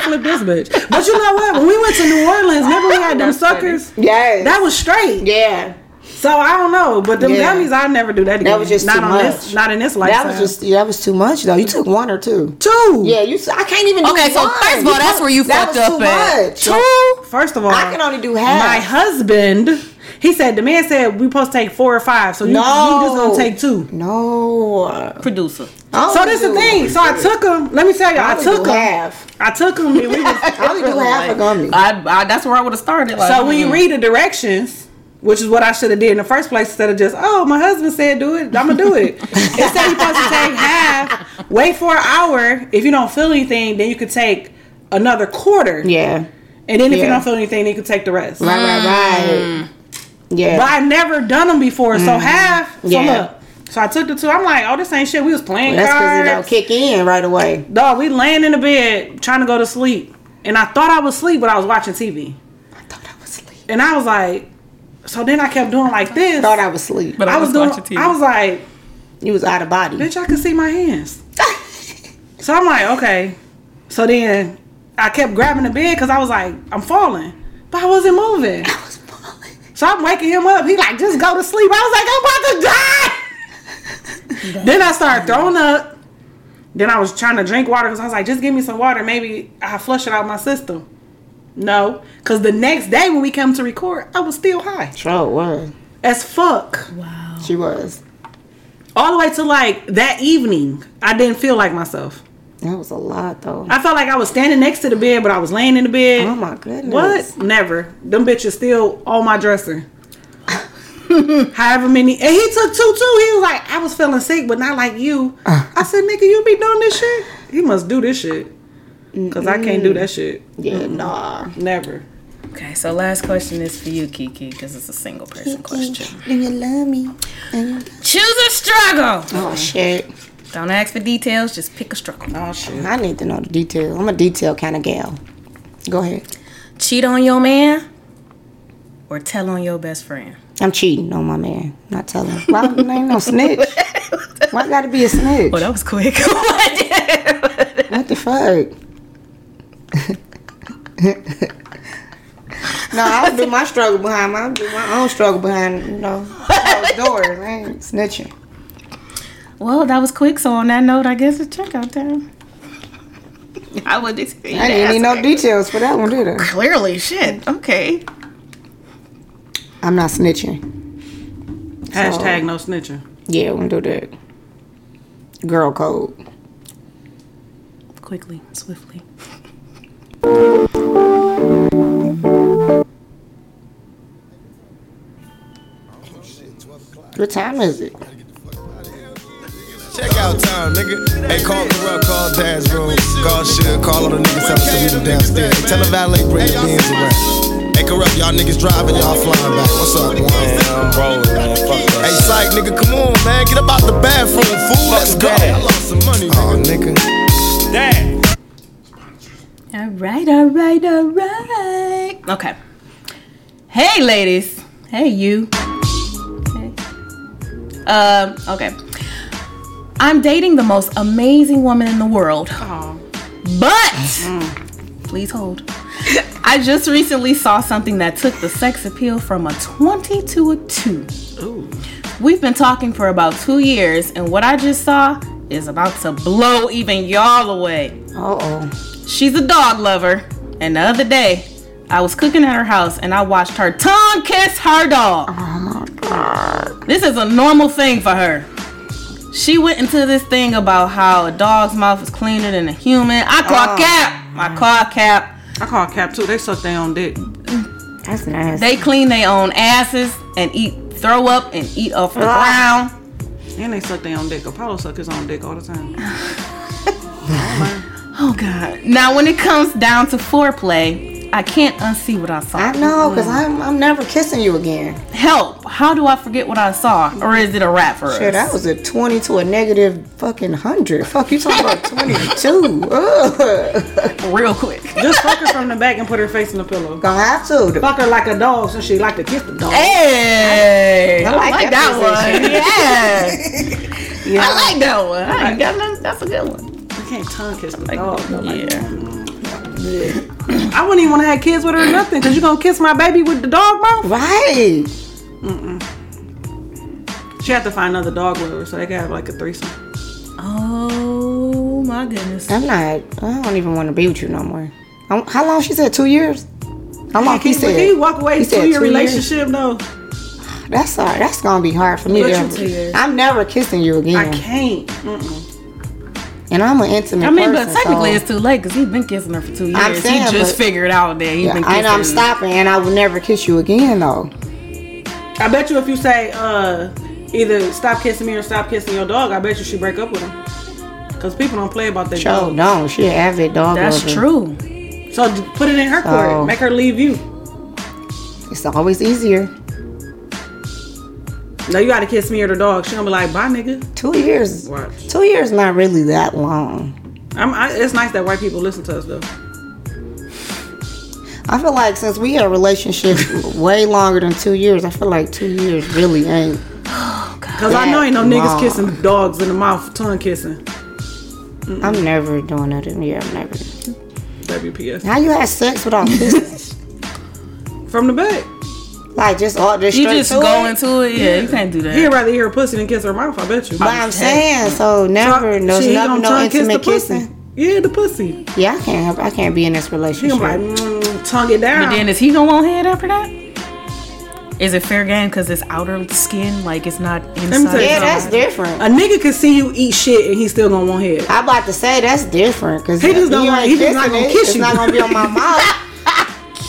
How, how we flip this bitch? But you know what? When we went to New Orleans, remember we had them suckers? yes. That was straight. yeah. So I don't know, but them Yeah. gummies, I'll never do that again. That was just not too on much. this, not in this lifetime. That was just that was too much though. You took one or two. two. Yeah, you. I can't even. Okay, do so one. first of all, that's where you that fucked was up too at. much. Two. First of all, I can only do half. My husband, he said the man said we supposed to take four or five, so you, No. you just gonna take two. No. Producer. I So only this the thing. So I took him. Let me tell you, I I, took do him. half. I took him. And we was, I only do half a gummy. I, I that's where I would have started. Like, so when you hmm. read the directions, which is what I should have did in the first place instead of just, oh, my husband said do it, I'm gonna do it. Instead, you're supposed to take half, wait for an hour. If you don't feel anything, then you could take another quarter. Yeah. And then if you don't feel anything, then you could take the rest. Right, right, right. Yeah. But I never done them before, so half. So Yeah. look. So I took the two. I'm like, oh, this ain't shit. We was playing That's because it cards. don't kick in right away. Dog, we laying in the bed trying to go to sleep. And I thought I was asleep, but I was watching TV. I thought I was asleep. And I was like, so then I kept doing like this. Thought I was asleep. But I was doing. watching TV. I was like, You was out of body. bitch, I could see my hands. so I'm like, okay. So then I kept grabbing the bed because I was like, I'm falling, but I wasn't moving. I was falling. So I'm waking him up. He like, just go to sleep. I was like, I'm about to die. Then I started throwing up. Then I was trying to drink water because I was like, just give me some water. Maybe I flush it out my system. No, because the next day when we come to record, I was still high Sure was. as fuck. wow. She was. All the way to like that evening, I didn't feel like myself. That was a lot though. I felt like I was standing next to the bed, but I was laying in the bed. Oh my goodness. What? Never. Them bitches still on my dresser. However many, and he took two too. He was like, I was feeling sick, but not like you. Uh. I said, nigga, you be doing this shit. He must do this shit, cause I can't do that shit. Yeah, nah. Never. Okay, so last question is for you, Kiki, because it's a single person question. Do you love me? Choose a struggle. Oh uh-huh. shit. Don't ask for details, just pick a struggle. Oh shit. I need to know the details. I'm a detail kind of gal. Go ahead. Cheat on your man or tell on your best friend. I'm cheating on my man. Not telling. Why ain't no snitch? Why I gotta be a snitch? Oh, that was quick. Oh, what the fuck? no, I'll do my struggle behind my, I'll do my own struggle behind, you know, closed doors. I ain't snitching. well, that was quick. So on that note, I guess it's checkout time. I would expect you I didn't need no details for that one, did I? Clearly, shit. Okay. I'm not snitching. Hashtag no snitching. Yeah, we'll do that. Girl code. Quickly, swiftly. What time is it? Check out time, nigga. Hey, call Corrupt, call Dad's room, call Suge, call all the niggas, tell them to meet them downstairs. Hey, tell the valet bring the beans around. Hey, Corrupt, y'all niggas driving, y'all flying back. What's up. Man, I'm rolling, man. Fuck that. Hey, psych, nigga, come on, man. Get up out the bathroom, fool. Let's go. I lost some money, nigga. nigga. Dad. All right, all right, all right. Okay. Hey, ladies. Hey, you. Hey. Um. Okay. I'm dating the most amazing woman in the world, but please hold. I just recently saw something that took the sex appeal from a 20 to a 2. Ooh. We've been talking for about two years, and what I just saw is about to blow even y'all away. Uh oh. She's a dog lover, and the other day, I was cooking at her house and I watched her tongue kiss her dog. Oh my god. This is a normal thing for her. She went into this thing about how a dog's mouth is cleaner than a human. I call Oh. cap. I call cap. I call Cap too. They suck their own dick. Mm, that's nasty. They clean their own asses and eat, throw up and eat off the ground. And they suck their own dick. Apollo suck his own dick all the time. Oh God. Now, when it comes down to foreplay, I can't unsee what I saw. I know, cause mm-hmm. I'm I'm never kissing you again. Help! How do I forget what I saw, or is it a wrap for us? Shit, that was a twenty to a negative fucking hundred. Fuck you talking about twenty two. Real quick. Just fuck her from the back and put her face in the pillow. Gonna have to. Fuck her like a dog since she like to kiss the dog. Hey, I like like, that that, one. Yeah, I like that one. I ain't got nothing- That's a good one. I can't tongue kiss the dog. though. Yeah. I wouldn't even want to have kids with her or nothing because you're going to kiss my baby with the dog mouth? Right. She had to find another dog lover so they could have like a threesome. Oh my goodness. I'm not. I don't even want to be with you no more. Um, How long she said? Two years. How long he He, said? he walk away he two year two years. relationship though. That's hard. That's gonna be hard for me What to. you? I'm never kissing you again. I can't. Mm-mm. And I'm an intimate I mean, person. but technically so- it's too late because he's been kissing her for two years. I'm he just but- figured out that he's Yeah, been kissing. and kissing. I'm stopping, and I will never kiss you again, though. I bet you if you say uh either stop kissing me or stop kissing your dog, I bet you she break up with him. Cause people don't play about their Joe, dog. no, she an avid dog That's lover. true. So put it in her So- court. Make her leave you. It's always easier. No, you gotta kiss me or the dog. She gonna be like, bye, nigga. Two years. Watch. Two years not really that long. I'm, I, it's nice that white people listen to us though. I feel like since we had a relationship way longer than two years, I feel like two years really ain't. Cause I know ain't no niggas kissing dogs in the mouth, tongue kissing. I'm never doing that. Yeah, I'm never. WPS. How you had sex without kissing? From the back. Like just all just You just to go it? into it. Yeah, you can't do that. He'd rather hear her pussy than kiss her mouth, I bet you. But I'm saying so never. No, Shit, he never gonna no tongue kiss the intimate pussy. Yeah, the pussy. Yeah, I can't. have- I can't be in this He relationship. gonna like, mm, tongue it down. But then is he gonna want head after that? Is it fair game because it's outer skin, like it's not inside? yeah, that's different. a nigga can see you eat shit and he still gonna want head. I'm about to say that's different because He just don't want- he just not gonna kiss you. It's you. not gonna be on my mouth.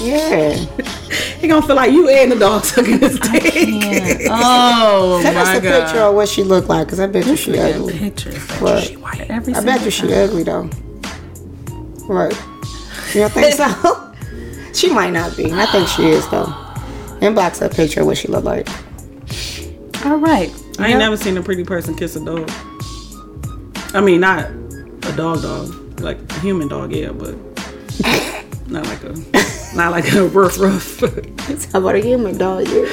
Yeah. He gonna feel like you and the dog sucking his dick. Oh Send us my a picture of what she looked like because I bet you she ugly. Pictures. What? Every I bet you she ugly though. What? You don't think so? she might not be. I think she is though. Inbox a picture of what she looked like. All right. I ain't never seen a pretty person kiss a dog. I mean, not a dog dog, like a human dog, yeah, but not like a, not like a rough rough, How about a human dog? Yeah.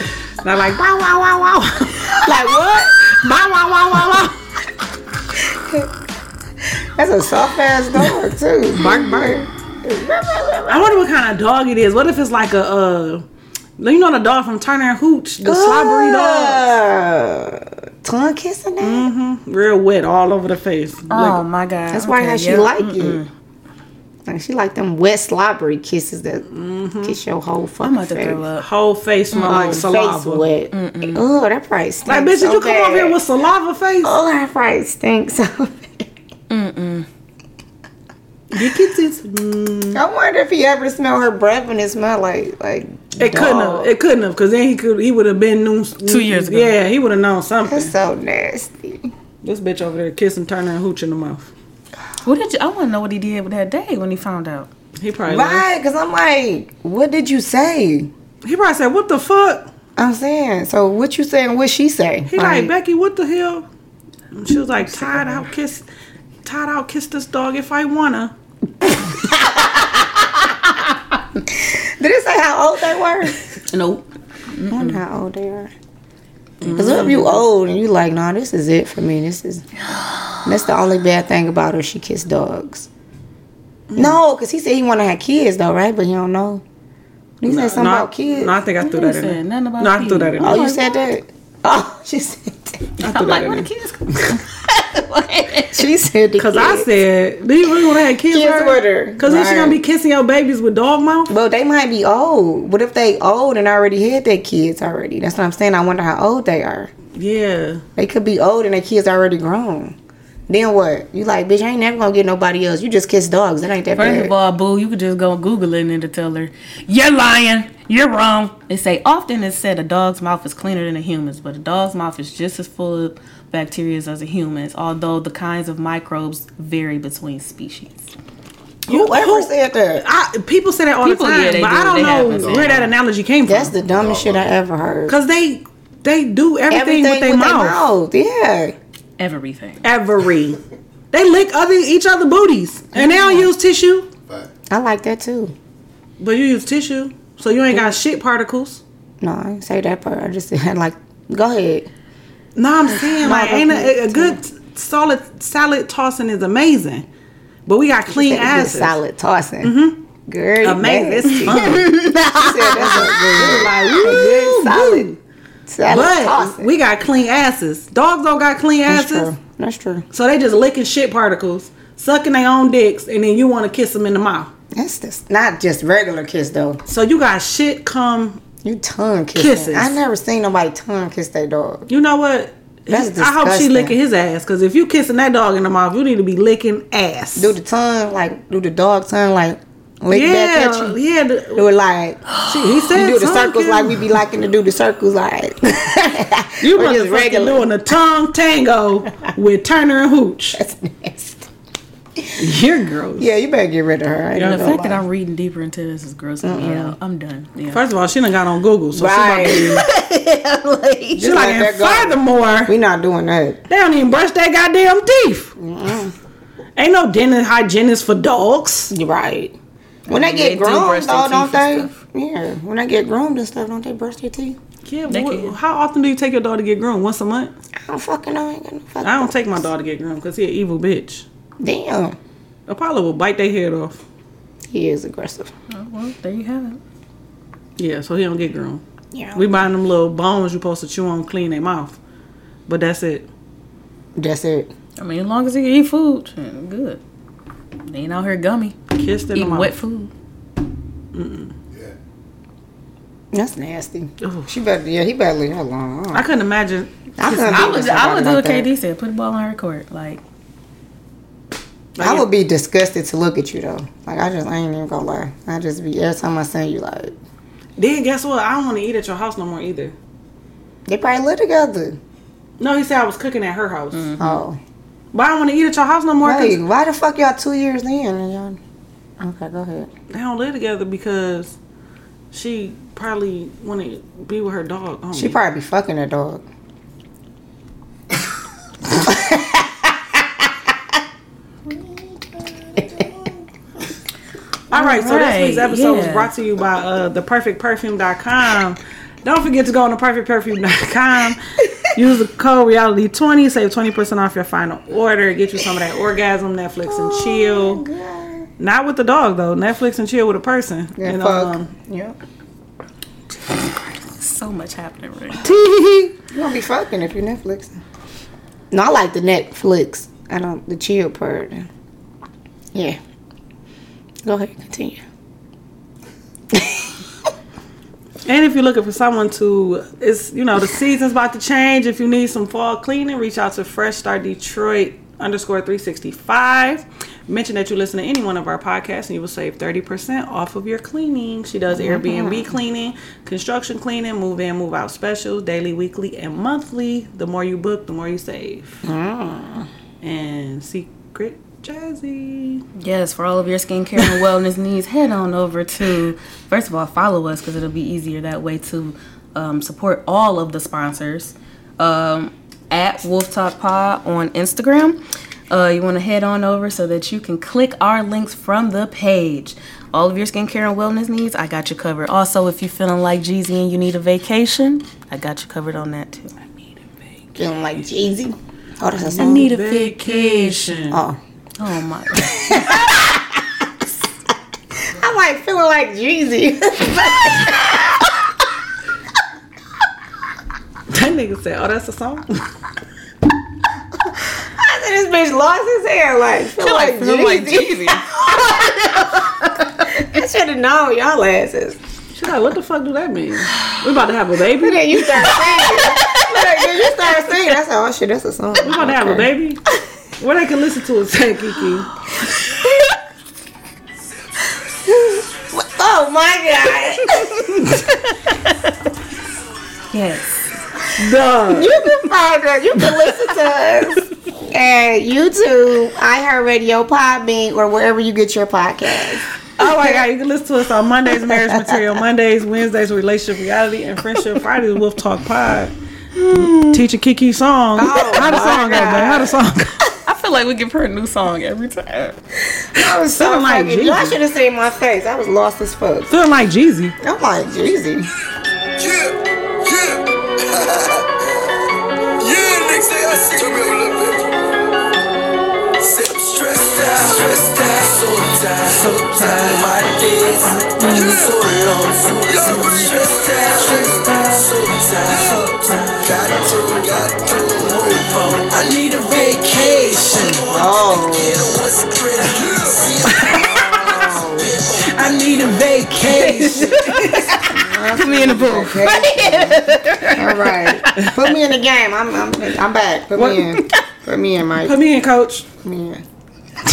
not like wow wow wow wow, Like what? wow wow wow wow wow. That's a soft ass dog too. Bark bark. I wonder what kind of dog it is. What if it's like a, uh, you know the dog from Turner and Hooch, the slobbery dog, Uh, tongue kissing that? Mm-hmm. Real wet all over the face. Oh Like, my god. That's why Okay, how she yeah. like it. Like she like them wet slobbery kisses that kiss your whole I'm fucking about to face. throw up. whole face smell Like like face saliva. wet. Oh, that probably stinks. Like bitch, did so you come over here with saliva face? Oh, that probably stinks so bad. Your kitties. Mm. I wonder if he ever smelled her breath and it smelled like like. It couldn't have. It couldn't have, cause then he could. He would have been new Two years ago. Yeah, he would have known something. That's so nasty. This bitch over there kissing Turner and Hooch in the mouth. What did you? I want to know what he did with that day when he found out. He probably. Right? Because I'm like, what did you say? He probably said, "What the fuck?" I'm saying. So what you saying? What she say? He like, Becky, what the hell? And She was like, tired out kiss, tired out kiss this dog if I wanna. Did it say how old they were? Nope. I wonder how old they are. Cause if you old and you like, nah, this is it for me. This is that's the only bad thing about her. She kissed dogs. No, cause he said he want to have kids though, right? But he don't know. He said something no, about kids. No, I think I threw that said in there. nothing about no, I threw that in oh, you said that. Oh, she said that. I threw I'm that like, in where the there. kids come from? She said Cause I kids. said, do you really want to have kids, Kids with her. Cause then she gonna be kissing your babies with dog mouth. Well, they might be old. What if they old and already had their kids already? That's what I'm saying. I wonder how old they are. Yeah. They could be old and their kids already grown. Then what? You like, bitch, I ain't never gonna get nobody else. You just kiss dogs. That ain't that First bad. of all, boo, you could just go Google it and then tell her, you're lying, you're wrong. They say often it's said a dog's mouth is cleaner than a human's, but a dog's mouth is just as full of bacteria as a human's, although the kinds of microbes vary between species. Whoever who- said that? I, people say that all People, the time, yeah, but do. I don't know have where that analogy came from. That's the dumbest shit I ever heard. Cause they they do everything, with their their mouth. Yeah. Everything. Every. They lick other each other booties, and they don't use tissue. I like that too. But you use tissue, so you ain't got shit particles. No, I didn't say that part. I just said like, go ahead. No, I'm saying like, ain't a, a good solid salad tossing is amazing, but we got clean asses. Salad tossing. Mm-hmm. Girl, Amazing. It's fun. She said that's a good, like, a good salad. Salad but tossing. we got clean asses. Dogs don't got clean That's asses, true. That's true. so they just licking shit particles, sucking their own dicks, and then you want to kiss them in the mouth. That's just not just regular kiss though. So you got shit come. You tongue kissing. Kisses. I never seen nobody tongue kiss their dog. You know what? That's I hope she licking his ass, cause if you kissing that dog in the mouth, you need to be licking ass. Do the tongue like do the dog tongue like Lick back Yeah, at you. he had. Do it like she, he said you do the circles like we be liking to do the circles like You motherfucking doing a tongue tango with Turner and Hooch. That's nasty. You're gross. Yeah, you better get rid of her. I ain't The gonna fact that. I'm reading deeper into this is grossing me out. I'm done. Yeah. First of all, she done got on Google, so Right. she about to be. She's Just like, and furthermore, we not doing that. they don't even brush that goddamn teeth. Ain't no dental hygienist for dogs. You're right. When they mean, get they groomed, their though, don't they? Yeah. When they get groomed and stuff, don't they brush their teeth? Yeah, They but can. what- how often do you take your dog to get groomed? Once a month? I don't fucking know. I ain't got no fucking I don't take my dog to get groomed because he an evil bitch. Damn. Apollo will bite their head off. He is aggressive. Oh, well, there you have it. Yeah, so he don't get groomed. Yeah. We buying them little bones you supposed to chew on, clean their mouth. But that's it. That's it. I mean, as long as he can eat food, good. They ain't out here gummy, Kissed in the eating mouth. wet food. Mm-mm. Yeah. That's nasty. Ugh. She better. Yeah, he better leave her alone. I couldn't imagine. I, couldn't I be would, I would somebody do what. KD said. Put the ball on her court. Like, I would be disgusted to look at you though. Like I just I ain't even gonna lie. I just be every time I see you like Then guess what? I don't want to eat at your house no more either. they probably live together. No, he said I was cooking at her house. Mm-hmm. Oh, But I don't want to eat at your house no more. hey, why the fuck y'all two years in? And y'all... Okay, go ahead. They don't live together because she probably want to be with her dog. Homie. She probably be fucking her dog. All right, so this week's Right, episode was brought to you by uh, theperfectperfume.com. Don't forget to go on theperfectperfume.com. Use the code reality20, save 20% off your final order. Get you some of that orgasm, Netflix, and chill. Not with the dog, though. Netflix and chill with a person. Yeah, and, fuck. um, Yep. so much happening right now. You gonna be fucking if you're Netflix. No, I like the Netflix. I don't the chill part. Yeah. Go ahead, continue. And if you're looking for someone to, it's you know the season's about to change. If you need some fall cleaning, reach out to Fresh Start Detroit underscore 365. Mention that you listen to any one of our podcasts, and you will save 30% off of your cleaning. She does mm-hmm. Airbnb cleaning, construction cleaning, move in, move out specials, daily, weekly, and monthly. The more you book, the more you save. Mm. And Secret Jazzy. Yes, for all of your skincare and wellness needs, head on over to, first of all, follow us because it'll be easier that way to um, support all of the sponsors um, at Wolf Talk Pod on Instagram. Uh, you want to head on over so that you can click our links from the page. All of your skincare and wellness needs, I got you covered. Also, if you're feeling like Jeezy and you need a vacation, I got you covered on that too. Feeling like Jeezy. Oh, that's a I song. need a vacation. oh. Oh my god. I'm like feeling like Jeezy. That nigga said, "Oh, that's a song." I said this bitch lost his hair. Like, feel like, Jeezy. I should have known y'all asses. She's like, "What the fuck do that mean? We about to have a baby? But then you start singing. Look, then you start singing. That's oh shit. That's a song. We about to have a baby? Where I can listen to say Kiki. Oh my god. Yes. Duh. You can find us. You can listen to us at YouTube, iHeartRadio, Podbean, or wherever you get your podcast. Oh my god, you can listen to us on Mondays, marriage material, Mondays, Wednesdays, relationship reality, and friendship Fridays, Wolf Talk Pod. Teacher Kiki song. Oh, How the song go? How the song go? I feel like we give her a new song every time. I was so Feeling like fucking. Y'all should have seen my face. I was lost as fuck. Feeling like Jeezy. I'm like Jeezy. Yeah, yeah. yeah, nigga, say I see. Turn me a little bit. Say I'm stressed out, stressed out, so tired, so tired. My days, yeah. so long, so long. Stressed out, stressed out, so tired, so tired. Got to, got to move on. I need a vacation. Oh. I need a vacation. Put me in the booth. All right. Put me in the game. I'm I'm I'm back. Put me in. Put me in, Mike. Put me in, coach. Put me in.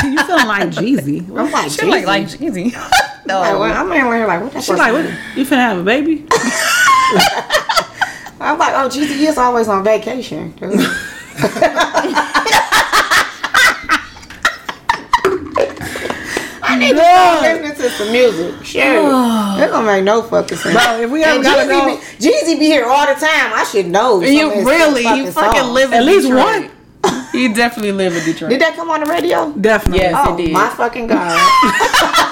You feeling like Jeezy. I'm like She like Jeezy. like Jeezy. Like, well, I'm in here like, what the She's like, what? You finna have a baby? I'm like, oh, Jeezy he is always on vacation. Dude. I need to start listening to some music. Sure. They're gonna make no fucking sense. Bro, if we ever And gotta Jeezy go- be, Jeezy be here all the time. I should know. You really, you fucking songs. live in At least Detroit. one. You definitely live in Detroit. Did that come on the radio? Definitely. Yes. Oh it did. my fucking god!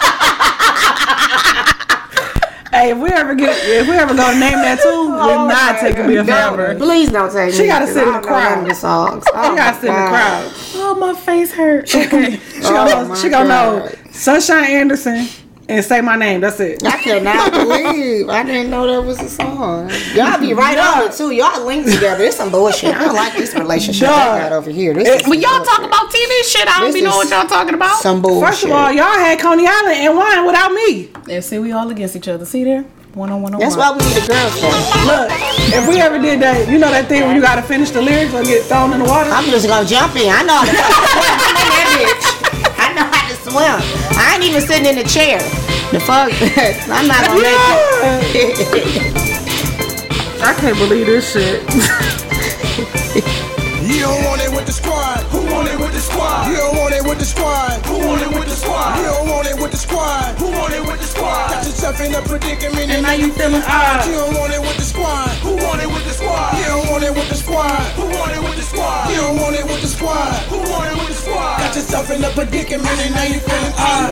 Hey, if we ever get, if we ever go to Name That Tune, we're Oh not taking me a God. forever. Please don't take me. She gotta 'cause sit in the don't know none crowd. the songs. She Oh gotta my sit in the God. crowd. Oh, my face hurts. Okay. She gonna, Oh know, she gonna know Sunshine Anderson and say my name. That's it. I cannot believe I didn't know that was a song. Y'all be right on it too. Y'all linked together. It's some bullshit. I don't like this relationship I got over here. This is when y'all some talk about TV shit, I don't This be know what y'all talking about. some bullshit. First of all, y'all had Coney Island and wine without me. And see, we all against each other. See there? One on one on that's why we need the girls for. Look, if we ever did that, you know that thing where you gotta finish the lyrics or get thrown in the water. I'm just gonna jump in. I know how to swim. I'm that bitch. I know how to swim. I ain't even sitting in the chair. The fuck? I'm not gonna make. I can't believe this shit. You don't want it with the squad. Who want it with the squad? You don't want it with the squad. Who want it with the squad? You don't want it with the squad. Who want it with the squad? Got yourself in a predicament and now you feeling odd. You don't want it with the squad. Who want it with the squad? You don't want it with the squad. Who want it with the squad? You don't want it with the squad. Who want it with the squad? Got yourself in a predicament and now you feeling odd.